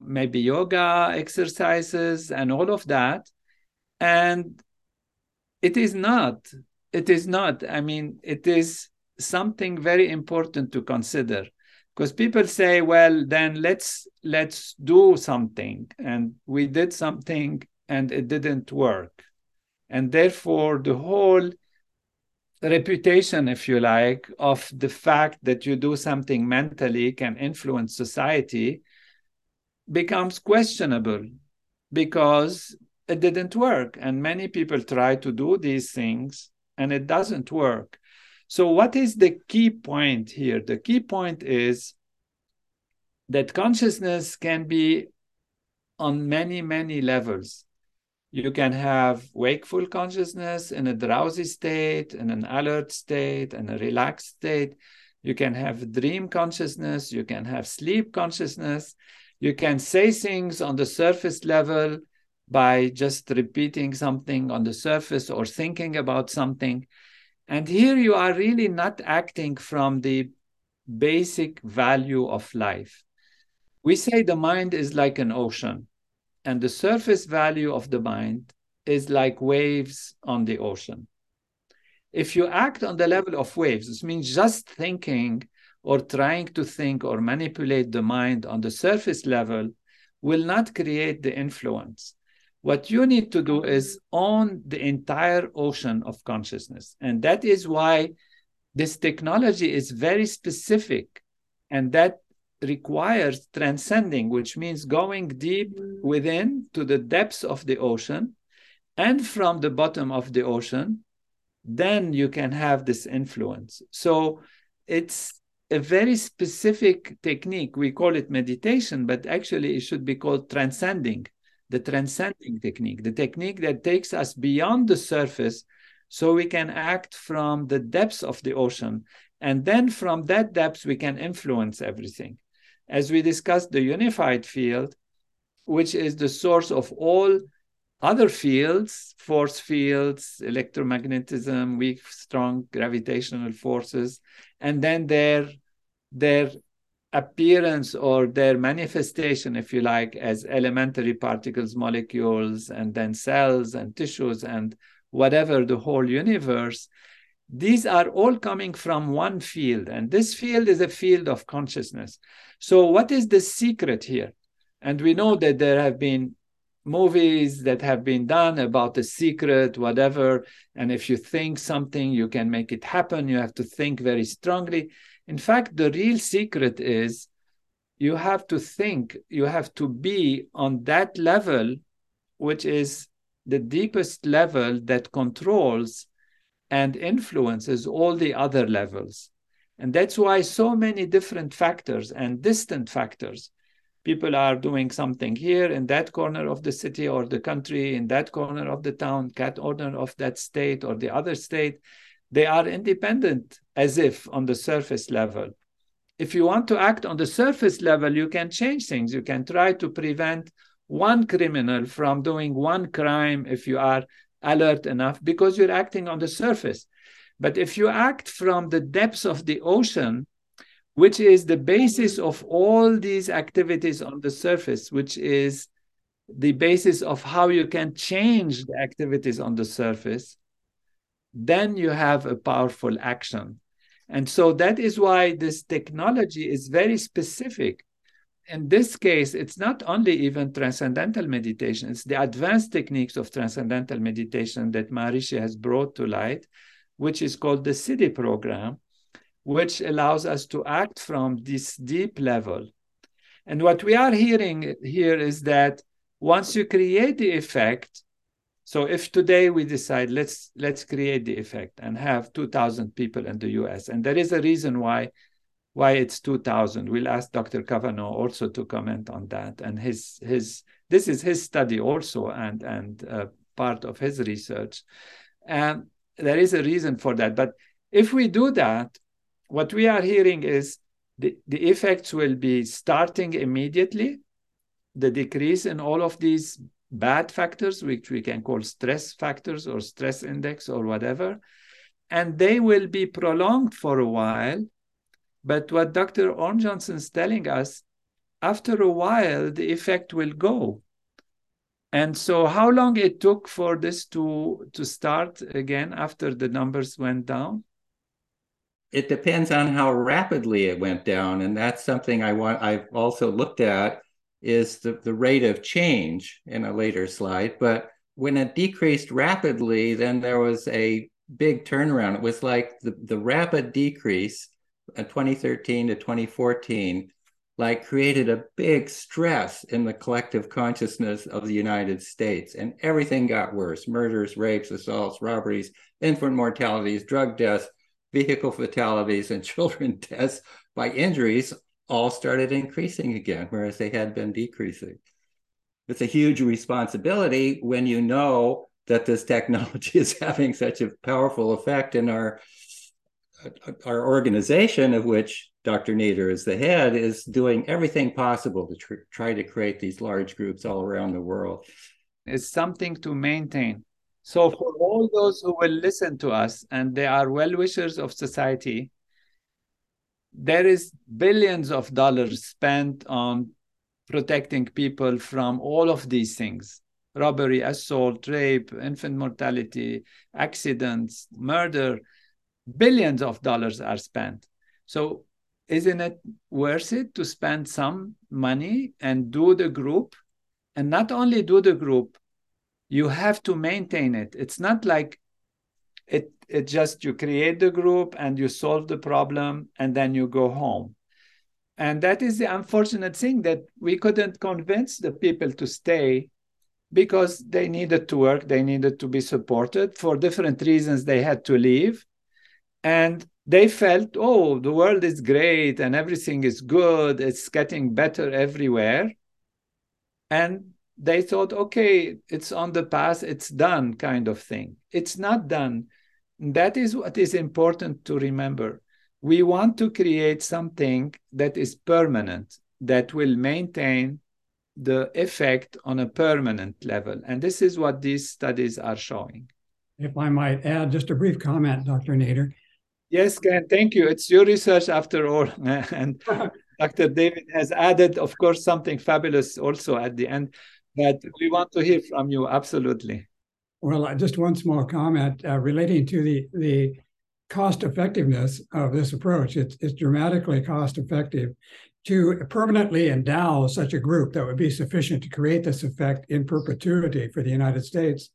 maybe yoga exercises and all of that? And it is not. It is not. I mean, it is something very important to consider because people say well then let's let's do something and we did something and it didn't work and therefore the whole reputation if you like of the fact that you do something mentally can influence society becomes questionable because it didn't work and many people try to do these things and it doesn't work so, what is the key point here? The key point is that consciousness can be on many, many levels. You can have wakeful consciousness in a drowsy state, in an alert state, in a relaxed state. You can have dream consciousness. You can have sleep consciousness. You can say things on the surface level by just repeating something on the surface or thinking about something. And here you are really not acting from the basic value of life. We say the mind is like an ocean, and the surface value of the mind is like waves on the ocean. If you act on the level of waves, this means just thinking or trying to think or manipulate the mind on the surface level will not create the influence. What you need to do is own the entire ocean of consciousness. And that is why this technology is very specific and that requires transcending, which means going deep within to the depths of the ocean and from the bottom of the ocean, then you can have this influence. So it's a very specific technique. We call it meditation, but actually it should be called transcending the transcending technique, the technique that takes us beyond the surface so we can act from the depths of the ocean. And then from that depth, we can influence everything. As we discussed, the unified field, which is the source of all other fields, force fields, electromagnetism, weak, strong gravitational forces, and then their, their appearance or their manifestation, if you like, as elementary particles, molecules, and then cells and tissues and whatever the whole universe, these are all coming from one field. And this field is a field of consciousness. So, what is the secret here? And we know that there have been movies that have been done about the secret, whatever. And if you think something, you can make it happen. You have to think very strongly. In fact, the real secret is you have to think, you have to be on that level, which is the deepest level that controls and influences all the other levels. And that's why so many different factors and distant factors. People are doing something here in that corner of the city or the country, in that corner of the town, cat corner of that state or the other state they are independent as if on the surface level. If you want to act on the surface level, you can change things. You can try to prevent one criminal from doing one crime if you are alert enough because you're acting on the surface. But if you act from the depths of the ocean, which is the basis of all these activities on the surface, which is the basis of how you can change the activities on the surface, then you have a powerful action. And so that is why this technology is very specific. In this case, it's not only even transcendental meditation, it's the advanced techniques of transcendental meditation that Maharishi has brought to light, which is called the Siddhi program, which allows us to act from this deep level. And what we are hearing here is that once you create the effect, so if today we decide let's let's create the effect and have 2000 people in the US and there is a reason why why it's 2000 we'll ask Dr. Cavanaugh also to comment on that and his his this is his study also and and uh, part of his research and there is a reason for that but if we do that what we are hearing is the, the effects will be starting immediately, the decrease in all of these bad factors, which we can call stress factors or stress index or whatever, and they will be prolonged for a while. But what Dr. Orme Johnson is telling us, after a while, the effect will go. And so how long it took for this to, to start again after the numbers went down?
It depends on how rapidly it went down. And that's something I want I've also looked at is the, the rate of change in a later slide. But when it decreased rapidly, then there was a big turnaround. It was like the, the rapid decrease 2013 to 2014 like created a big stress in the collective consciousness of the United States and everything got worse murders rapes assaults robberies infant mortalities drug deaths vehicle fatalities and children deaths by injuries all started increasing again, whereas they had been decreasing. It's a huge responsibility when you know that this technology is having such a powerful effect in our our organization, of which Dr. Nader is the head, is doing everything possible to tr- try to create these large groups all around the world.
It's something to maintain. So, for all those who will listen to us and they are well wishers of society, there is billions of dollars spent on protecting people from all of these things robbery assault rape infant mortality accidents murder billions of dollars are spent. So isn't it worth it to spend some money and do the group? And not only do the group you have to maintain it. It's not like it it just you create the group and you solve the problem and then you go home. And that is the unfortunate thing that we couldn't convince the people to stay because they needed to work they needed to be supported for different reasons they had to leave and they felt oh the world is great and everything is good it's getting better everywhere and they thought okay it's on the path it's done kind of thing it's not done that is what is important to remember. We want to create something that is permanent, that will maintain the effect on a permanent level. And this is what these studies are showing.
If I might add just a brief comment, Dr. Nader.
Yes, Ken, thank you. It's your research after all. and Dr. David has added, of course, something fabulous also at the end. But we want to hear from you, absolutely.
Well, just one small comment uh, relating to the the cost effectiveness of this approach. It's, it's dramatically cost effective to permanently endow such a group that would be sufficient to create this effect in perpetuity for the United States.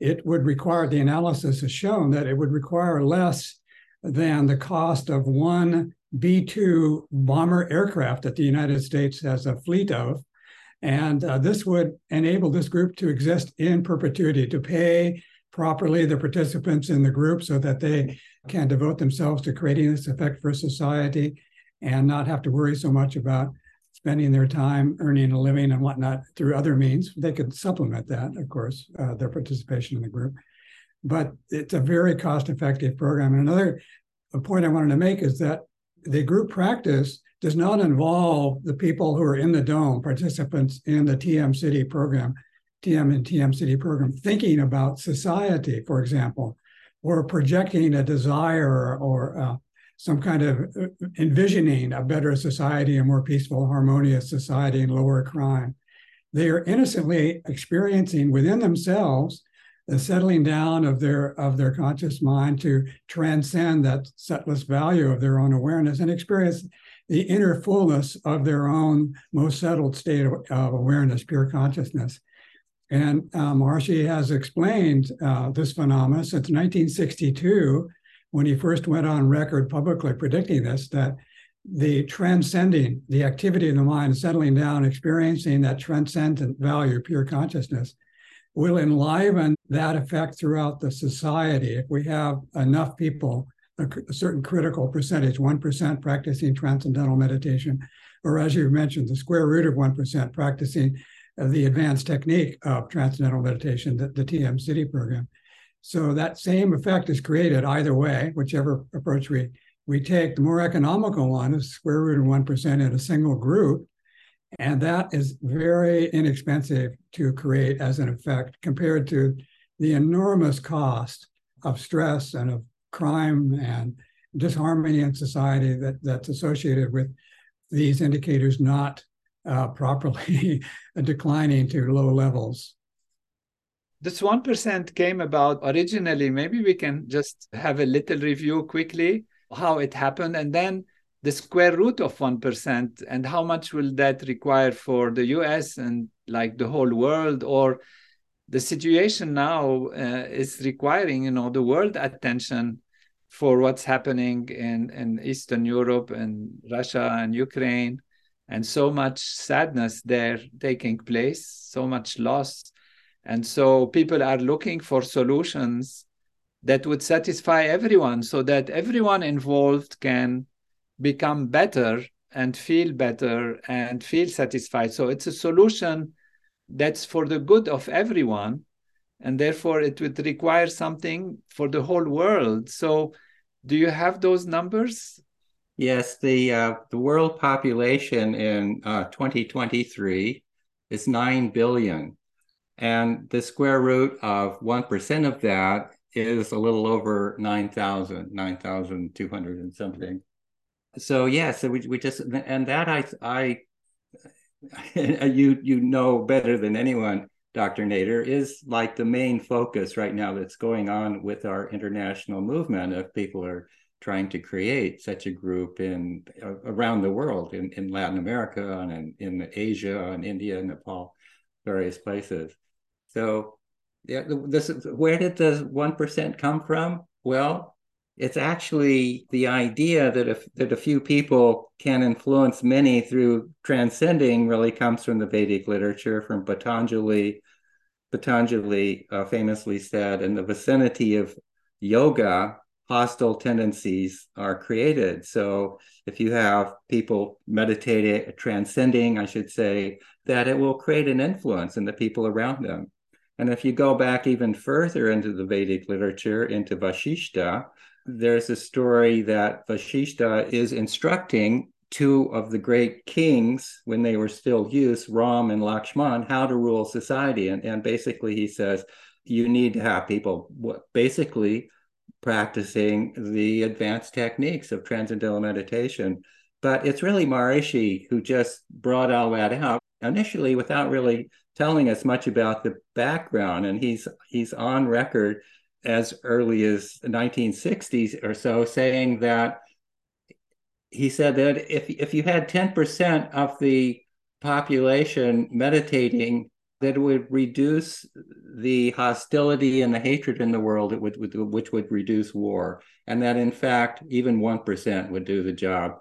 It would require, the analysis has shown that it would require less than the cost of one B 2 bomber aircraft that the United States has a fleet of and uh, this would enable this group to exist in perpetuity, to pay properly the participants in the group so that they can devote themselves to creating this effect for society and not have to worry so much about spending their time earning a living and whatnot through other means. They could supplement that, of course, uh, their participation in the group. But it's a very cost effective program. And another point I wanted to make is that the group practice does not involve the people who are in the dome, participants in the TM-Sidhi program, TM and TM-Sidhi program, thinking about society, for example, or projecting a desire or uh, some kind of uh, envisioning a better society, a more peaceful, harmonious society, and lower crime. They are innocently experiencing within themselves the settling down of their of their conscious mind to transcend that setless value of their own awareness and experience the inner fullness of their own most settled state of, awareness, pure consciousness. And uh, has explained uh, this phenomenon since 1962, when he first went on record publicly predicting this, that the transcending, the activity of the mind, settling down, experiencing that transcendent value, pure consciousness, will enliven that effect throughout the society if we have enough people a, a certain critical percentage, 1% practicing transcendental meditation, or as you mentioned, the square root of 1% practicing uh, the advanced technique of transcendental meditation, the, the TM-Sidhi program. So that same effect is created either way, whichever approach we we take the more economical one, is square root of 1% in a single group, and that is very inexpensive to create as an effect compared to the enormous cost of stress and of crime and disharmony in society that, that's associated with these indicators not uh, properly declining to low levels.
This 1% came about originally. Maybe we can just have a little review quickly how it happened and then the square root of 1% and how much will that require for the US and like the whole world or the situation now uh, is requiring you know the world attention for what's happening in, in Eastern Europe and Russia and Ukraine and so much sadness there taking place, so much loss. And so people are looking for solutions that would satisfy everyone so that everyone involved can become better and feel better and feel satisfied. So it's a solution that's for the good of everyone. And therefore, it would require something for the whole world. So, do you have those numbers?
Yes, the uh, the world population in uh, 2023 is nine billion, and the square root of one percent of that is a little over 9,000, 9,200 and something. So yeah, so we, we just and that I I you you know better than anyone, Dr. Nader, is like the main focus right now that's going on with our international movement of people are trying to create such a group in uh, around the world in, in Latin America and in, in Asia and India, Nepal, various places. So yeah, this is where did the one percent come from? Well, it's actually the idea that if that a few people can influence many through transcending really comes from the Vedic literature, from Patanjali. Patanjali uh, famously said, "In the vicinity of yoga, hostile tendencies are created." So, if you have people meditating, transcending, I should say, that it will create an influence in the people around them. And if you go back even further into the Vedic literature, into Vashishta, there's a story that Vashishta is instructing two of the great kings when they were still youths, Ram and Lakshman, how to rule society. And, and basically, he says, you need to have people basically practicing the advanced techniques of transcendental meditation. But it's really Maharishi who just brought all that out initially without really telling us much about the background. And he's he's on record as early as the 1960s or so saying that he said that if if you had 10% of the population meditating that would reduce the hostility and the hatred in the world it would, which would reduce war. And that in fact even 1% would do the job.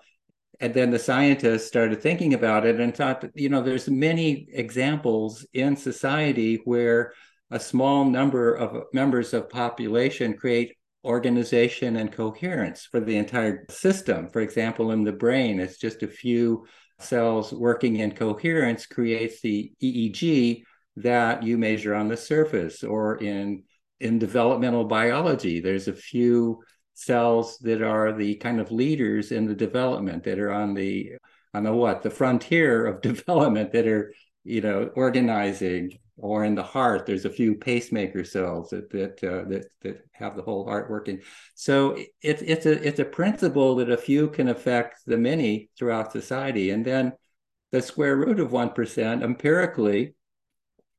And then the scientists started thinking about it and thought you know there's many examples in society where a small number of members of population create organization and coherence for the entire system. For example in the brain it's just a few cells working in coherence creates the eeg that you measure on the surface or in in developmental biology. There's a few cells that are the kind of leaders in the development that are on the on the what? The frontier of development that are you know organizing or in the heart there's a few pacemaker cells that that uh, that, that have the whole heart working. So it's it's a it's a principle that a few can affect the many throughout society. And then the square root of 1% empirically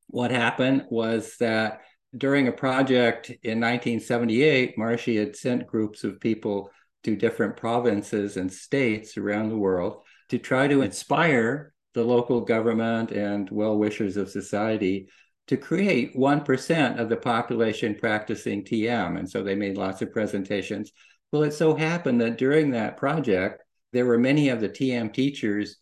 what happened was that during a project in 1978, Maharishi had sent groups of people to different provinces and states around the world to try to inspire the local government and well wishers of society to create 1% of the population practicing TM. And so they made lots of presentations. Well, it so happened that during that project, there were many of the TM teachers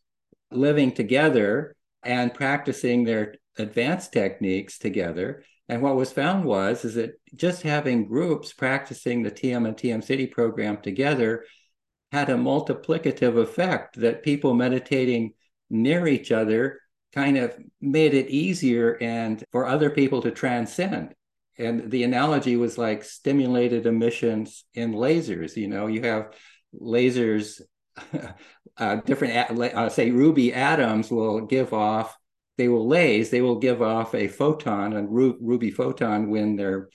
living together and practicing their advanced techniques together. And what was found was is that just having groups practicing the TM and TM-Sidhi program together had a multiplicative effect that people meditating near each other kind of made it easier and for other people to transcend. And the analogy was like stimulated emissions in lasers. You know, you have lasers, uh, different, uh, say, ruby atoms will give off, they will laze, they will give off a photon, a ru- ruby photon when they're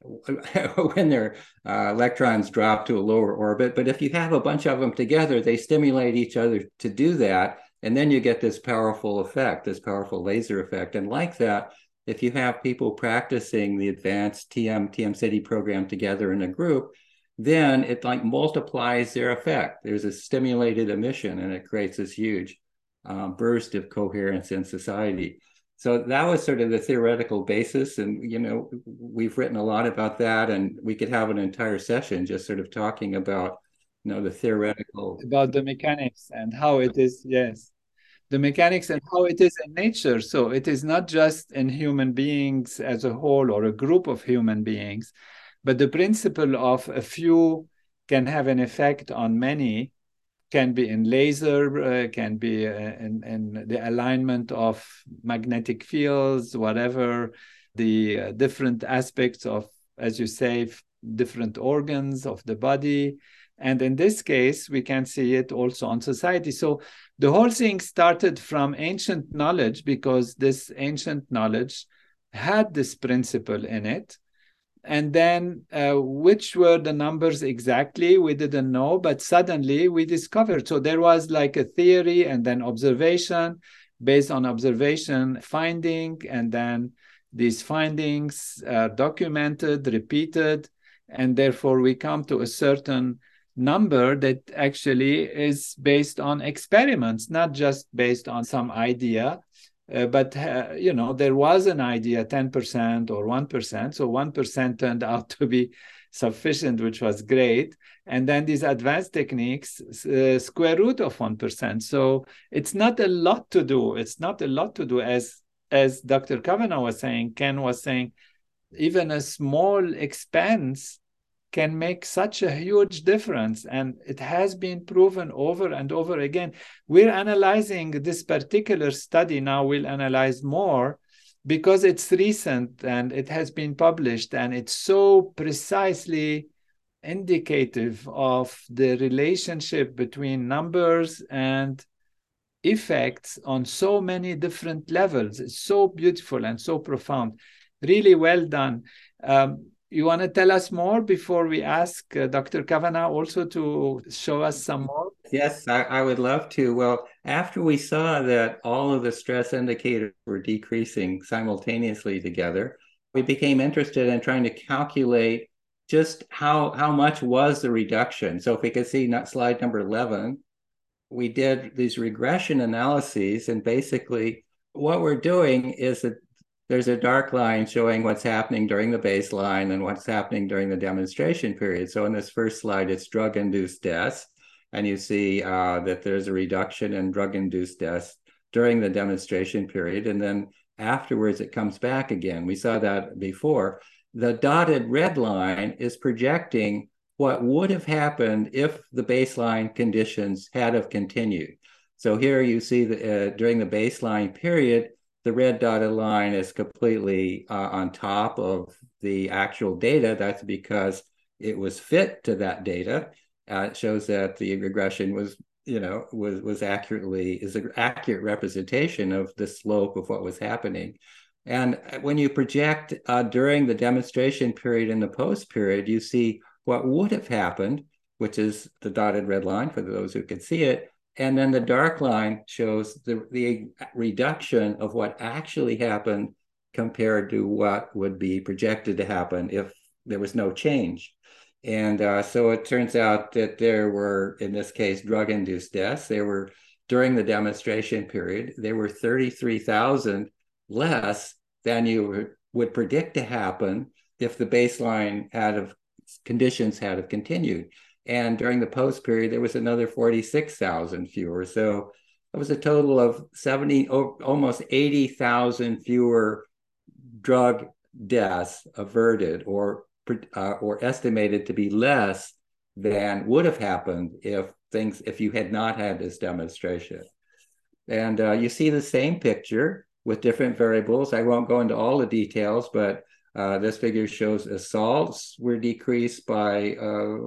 when their uh, electrons drop to a lower orbit. But if you have a bunch of them together, they stimulate each other to do that. And then you get this powerful effect, this powerful laser effect. And like that, if you have people practicing the advanced TM, TM-Sidhi program together in a group, then it like multiplies their effect. There's a stimulated emission and it creates this huge uh, burst of coherence in society. So that was sort of the theoretical basis. And, you know, we've written a lot about that and we could have an entire session just sort of talking about, you know, the theoretical.
About the mechanics and how it is, yes the mechanics and how it is in nature. So it is not just in human beings as a whole or a group of human beings, but the principle of a few can have an effect on many can be in laser, uh, can be uh, in, in, the alignment of magnetic fields, whatever, the uh, different aspects of, as you say, different organs of the body. And in this case, we can see it also on society. So the whole thing started from ancient knowledge because this ancient knowledge had this principle in it. And then, uh, which were the numbers exactly? We didn't know, but suddenly we discovered. So there was like a theory and then observation based on observation, finding, and then these findings are documented, repeated, and therefore we come to a certain number that actually is based on experiments, not just based on some idea. Uh, but uh, you know there was an idea 10% or 1% so 1% turned out to be sufficient which was great. And then these advanced techniques uh, square root of 1% so it's not a lot to do. It's not a lot to do. As as dr Cavanaugh was saying ken was saying even a small expense can make such a huge difference. And it has been proven over and over again. We're analyzing this particular study now, we'll analyze more because it's recent and it has been published and it's so precisely indicative of the relationship between numbers and effects on so many different levels. It's so beautiful and so profound. Really well done. Um, you want to tell us more before we ask uh, Dr. Cavanaugh also to show us some more?
Yes, I, I, would love to. Well, after we saw that all of the stress indicators were decreasing simultaneously together, we became interested in trying to calculate just how, how much was the reduction. So if we could see not slide number 11, we did these regression analyses and basically what we're doing is that there's a dark line showing what's happening during the baseline and what's happening during the demonstration period. So in this first slide, it's drug-induced deaths, and you see uh, that there's a reduction in drug-induced deaths during the demonstration period, and then afterwards it comes back again. We saw that before. The dotted red line is projecting what would have happened if the baseline conditions had have continued. So here you see that uh, during the baseline period, the red dotted line is completely uh, on top of the actual data. That's because it was fit to that data. Uh, it shows that the regression was, you know, was was accurately is an accurate representation of the slope of what was happening. And when you project uh, during the demonstration period and the post period, you see what would have happened, which is the dotted red line for those who can see it, and then the dark line shows the, the reduction of what actually happened compared to what would be projected to happen if there was no change. And uh, so it turns out that there were, in this case, drug induced deaths. There were, during the demonstration period, there were 33,000 less than you would predict to happen if the baseline had of conditions had have continued. And during the post period, there was another 46,000 fewer. So it was a total of 70, almost 80,000 fewer drug deaths averted or, uh, or estimated to be less than would have happened if things, if you had not had this demonstration. And uh, you see the same picture with different variables. I won't go into all the details, but Uh, this figure shows assaults were decreased by uh,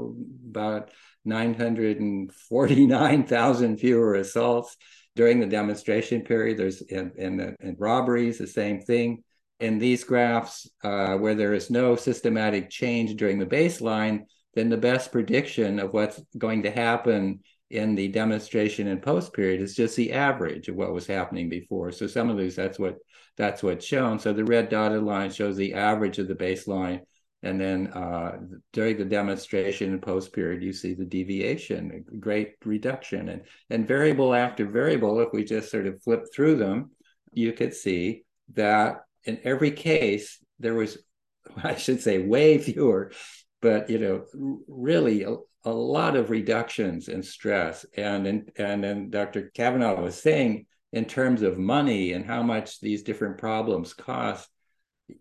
about 949,000 fewer assaults during the demonstration period. There's in, in, in robberies, the same thing. In these graphs, uh, where there is no systematic change during the baseline, then the best prediction of what's going to happen in the demonstration and post period is just the average of what was happening before. So some of these, that's what that's what's shown. So the red dotted line shows the average of the baseline. And then uh, during the demonstration and post period, you see the deviation, great reduction. And, and variable after variable, if we just sort of flip through them, you could see that in every case, there was, I should say, way fewer, but you know, really a, a lot of reductions in stress. And, and, and then Dr. Cavanaugh was saying, in terms of money and how much these different problems cost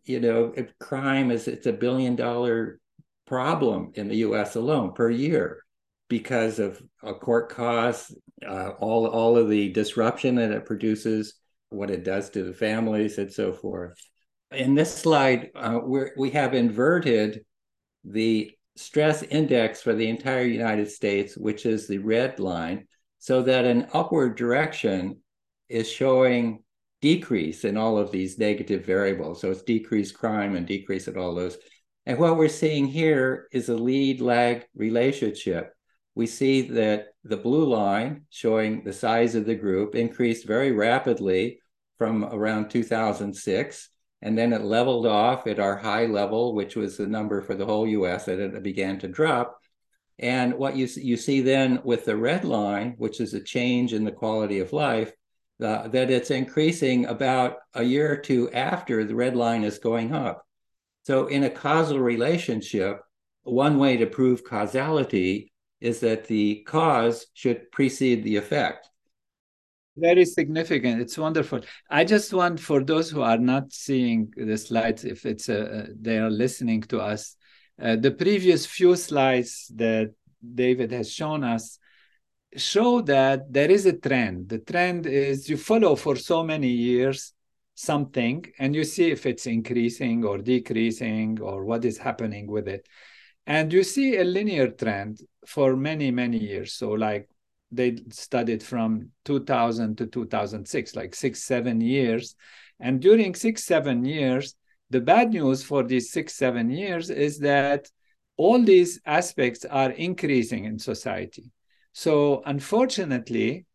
you know crime is it's a billion dollar problem in the us alone per year because of uh, court costs uh, all all of the disruption that it produces what it does to the families and so forth in this slide uh, we we have inverted the stress index for the entire united states which is the red line so that an upward direction is showing decrease in all of these negative variables. So it's decreased crime and decrease all those. And what we're seeing here is a lead lag relationship. We see that the blue line showing the size of the group increased very rapidly from around 2006. And then it leveled off at our high level, which was the number for the whole US, and it began to drop. And what you, you see then with the red line, which is a change in the quality of life, that it's increasing about a year or two after the red line is going up. So, in a causal relationship, one way to prove causality is that the cause should precede the effect.
Very significant. It's wonderful. I just want for those who are not seeing the slides, if it's a, they are listening to us, uh, the previous few slides that David has shown us show that there is a trend. The trend is you follow for so many years something and you see if it's increasing or decreasing or what is happening with it. And you see a linear trend for many, many years. So, like they studied from 2000 to 2006, like six, seven years. And during six, seven years, the bad news for these six, seven years is that all these aspects are increasing in society. So unfortunately,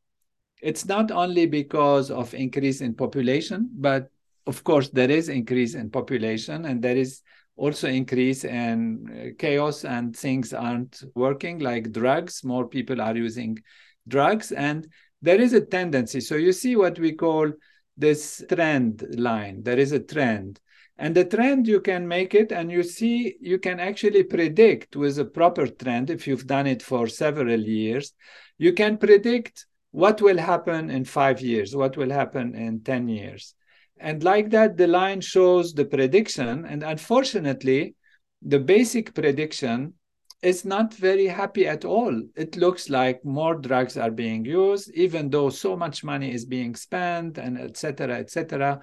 it's not only because of increase in population, but of course there is increase in population and there is also increase in uh, chaos and things aren't working like drugs. More people are using drugs. And there is a tendency. So you see what we call this trend line. There is a trend. And the trend you can make it and you see you can actually predict with a proper trend if you've done it for several years you can predict what will happen in 5 years what will happen in 10 years and like that the line shows the prediction. And unfortunately the basic prediction is not very happy at all. It looks like more drugs are being used even though so much money is being spent and etc etc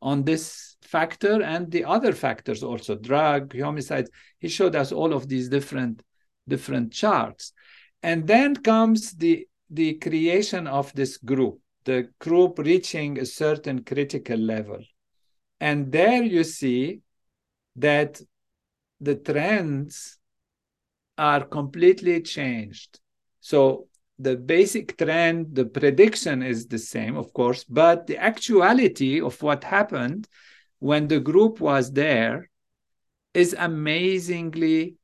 on this factor and the other factors also drug homicides. He showed us all of these different different charts. And then comes the the creation of this group the group reaching a certain critical level. And there you see that the trends are completely changed. So the basic trend, the prediction is the same, of course, but the actuality of what happened when the group was there is amazingly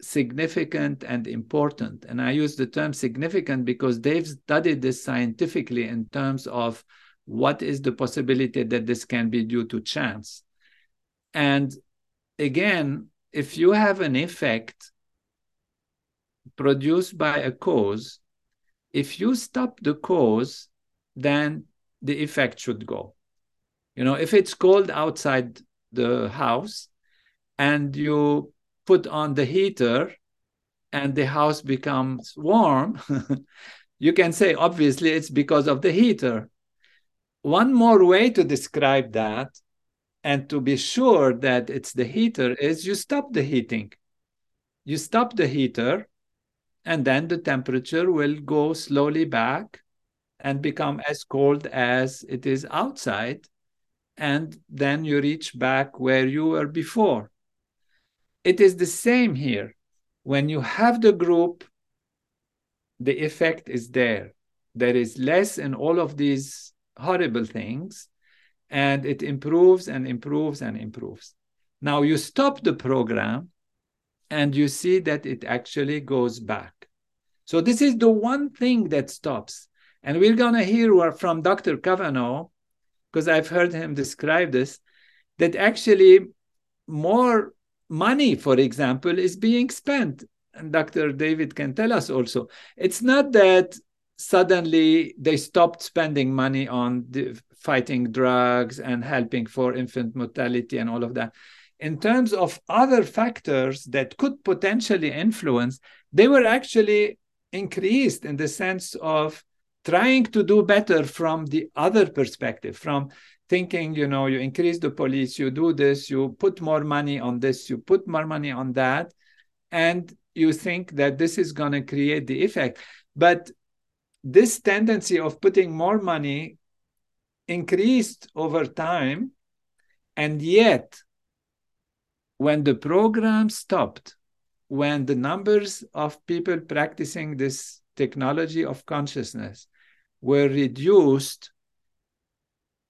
significant and important. And I use the term significant because they've studied this scientifically in terms of what is the possibility that this can be due to chance. And again, if you have an effect produced by a cause, if you stop the cause, then the effect should go. You know, if it's cold outside the house and you put on the heater and the house becomes warm, you can say, obviously, it's because of the heater. One more way to describe that and to be sure that it's the heater is you stop the heating. You stop the heater and then the temperature will go slowly back and become as cold as it is outside. And then you reach back where you were before it is the same here when you have the group the effect is there there is less in all of these horrible things and it improves and improves and improves. Now you stop the program and you see that it actually goes back. So this is the one thing that stops. And we're going to hear from Dr. Cavanaugh, because I've heard him describe this, that actually more money, for example, is being spent. And Dr. David can tell us also. It's not that suddenly they stopped spending money on fighting drugs and helping for infant mortality and all of that. In terms of other factors that could potentially influence, they were actually increased in the sense of trying to do better from the other perspective, from thinking, you know, you increase the police, you do this, you put more money on this, you put more money on that, and you think that this is going to create the effect. But this tendency of putting more money increased over time. And yet, when the program stopped, when the numbers of people practicing this technology of consciousness were reduced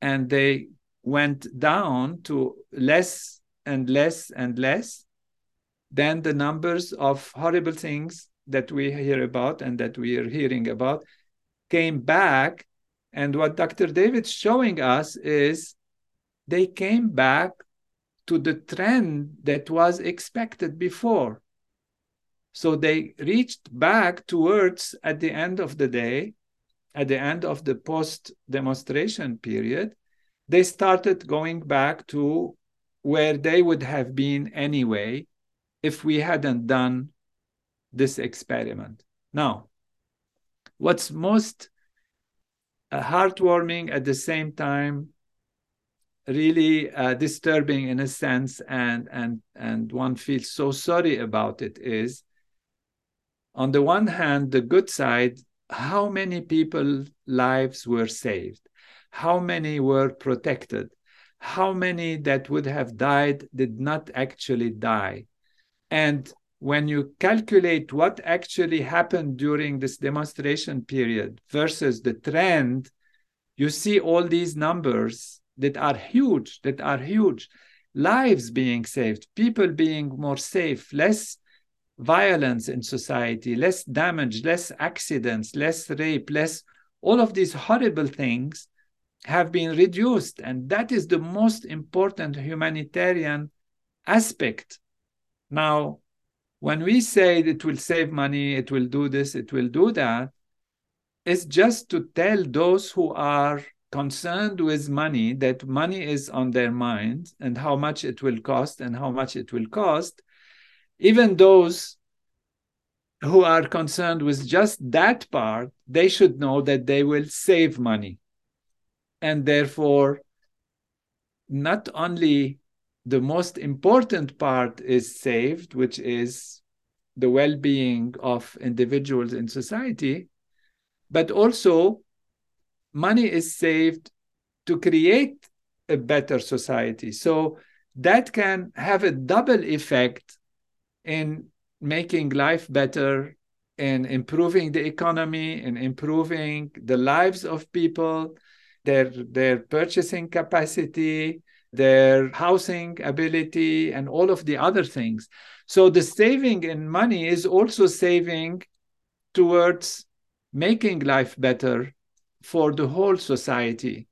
and they went down to less and less and less, then the numbers of horrible things that we hear about and that we are hearing about came back and what Dr. David's showing us is they came back to the trend that was expected before. So they reached back towards, at the end of the day, at the end of the post demonstration period, they started going back to where they would have been anyway if we hadn't done this experiment. Now, what's most heartwarming at the same time really uh, disturbing in a sense and and and one feels so sorry about it is on the one hand the good side how many people lives were saved? How many were protected? How many that would have died did not actually die? And when you calculate what actually happened during this demonstration period versus the trend, you see all these numbers that are huge, that are huge. Lives being saved, people being more safe, less violence in society, less damage, less accidents, less rape, less all of these horrible things have been reduced. And that is the most important humanitarian aspect. Now, when we say it will save money, it will do this, it will do that, it's just to tell those who are concerned with money that money is on their mind and how much it will cost and how much it will cost. Even those who are concerned with just that part, they should know that they will save money. And therefore, not only the most important part is saved, which is the well being of individuals in society, but also money is saved to create a better society. So that can have a double effect in making life better, in improving the economy, in improving the lives of people, their, their purchasing capacity, their housing ability, and all of the other things. So the saving in money is also saving towards making life better for the whole society.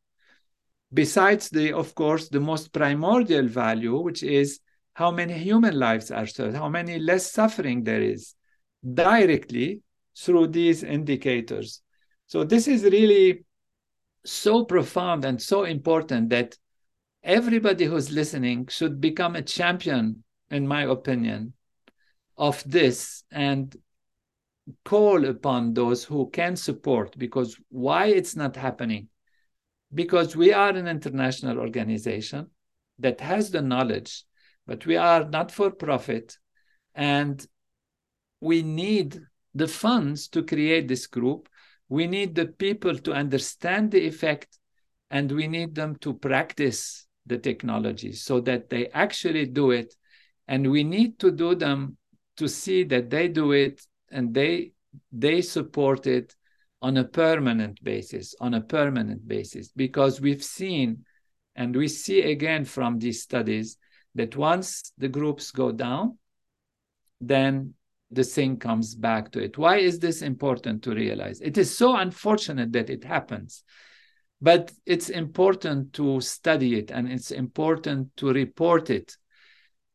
Besides the, of course, the most primordial value, which is how many human lives are served, how many less suffering there is directly through these indicators. So this is really so profound and so important that everybody who's listening should become a champion, in my opinion, of this and call upon those who can support because why it's not happening because we are an international organization that has the knowledge, but we are not for profit and we need the funds to create this group. We need the people to understand the effect and we need them to practice the technology so that they actually do it. And we need to do them to see that they do it and they they support it on a permanent basis, on a permanent basis, because we've seen and we see again from these studies that once the groups go down, then the thing comes back to it. Why is this important to realize? It is so unfortunate that it happens, but it's important to study it and it's important to report it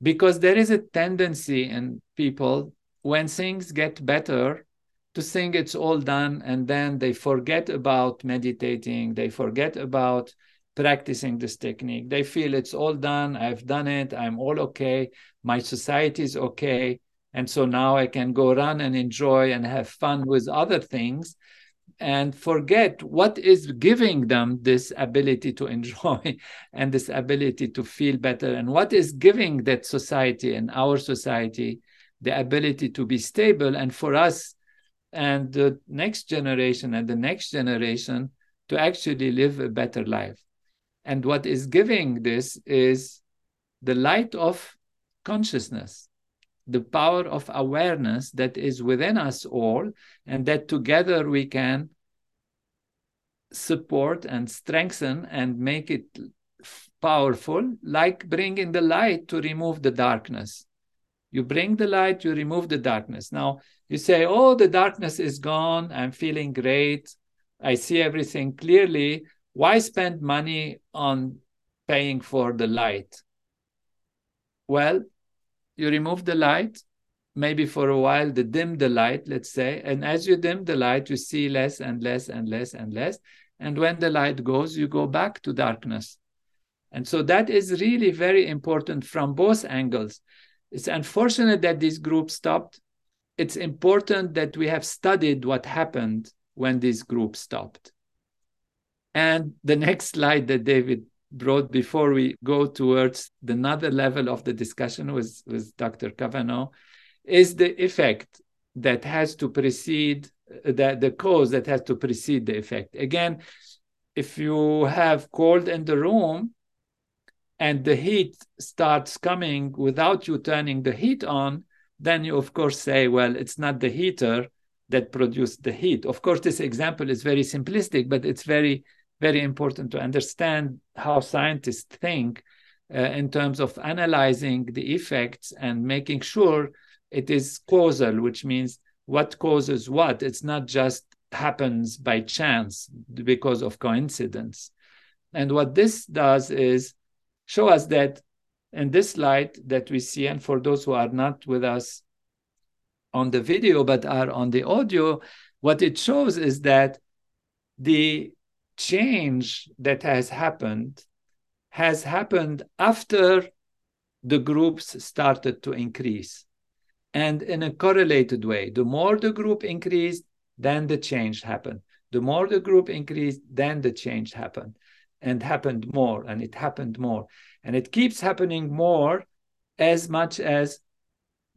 because there is a tendency in people when things get better to think it's all done and then they forget about meditating they forget about practicing this technique they feel it's all done i've done it i'm all okay my society is okay and so now i can go run and enjoy and have fun with other things and forget what is giving them this ability to enjoy and this ability to feel better and what is giving that society and our society the ability to be stable and for us and the next generation and the next generation to actually live a better life. And what is giving this is the light of consciousness, the power of awareness that is within us all, and that together we can support and strengthen and make it powerful, like bringing the light to remove the darkness. You bring the light, you remove the darkness. Now, you say, Oh, the darkness is gone. I'm feeling great. I see everything clearly. Why spend money on paying for the light? Well, you remove the light, maybe for a while, the dim the light, let's say. And as you dim the light, you see less and less and less and less. And when the light goes, you go back to darkness. And so that is really very important from both angles. It's unfortunate that this group stopped it's important that we have studied what happened when this group stopped. And the next slide that David brought before we go towards another level of the discussion with, with Dr. Cavanaugh is the effect that has to precede uh, the, the cause that has to precede the effect. Again, if you have cold in the room and the heat starts coming without you turning the heat on, then you of course say, well, it's not the heater that produced the heat. Of course, this example is very simplistic, but it's very, very important to understand how scientists think uh, in terms of analyzing the effects and making sure it is causal, which means what causes what. It's not just happens by chance because of coincidence. And what this does is show us that in this light that we see, and for those who are not with us on the video but are on the audio, what it shows is that the change that has happened has happened after the groups started to increase and in a correlated way. The more the group increased, then the change happened. The more the group increased, then the change happened and happened more and it happened more. And it keeps happening more as much as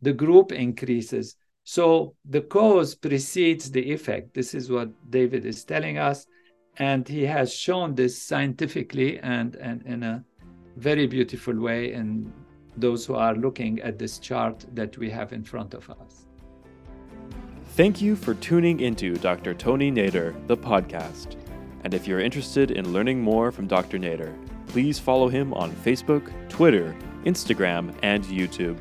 the group increases. So the cause precedes the effect. This is what David is telling us. And he has shown this scientifically and, and in a very beautiful way in those who are looking at this chart that we have in front of us.
Thank you for tuning into Dr. Tony Nader, the podcast. And if you're interested in learning more from Dr. Nader, please follow him on Facebook, Twitter, Instagram, and YouTube.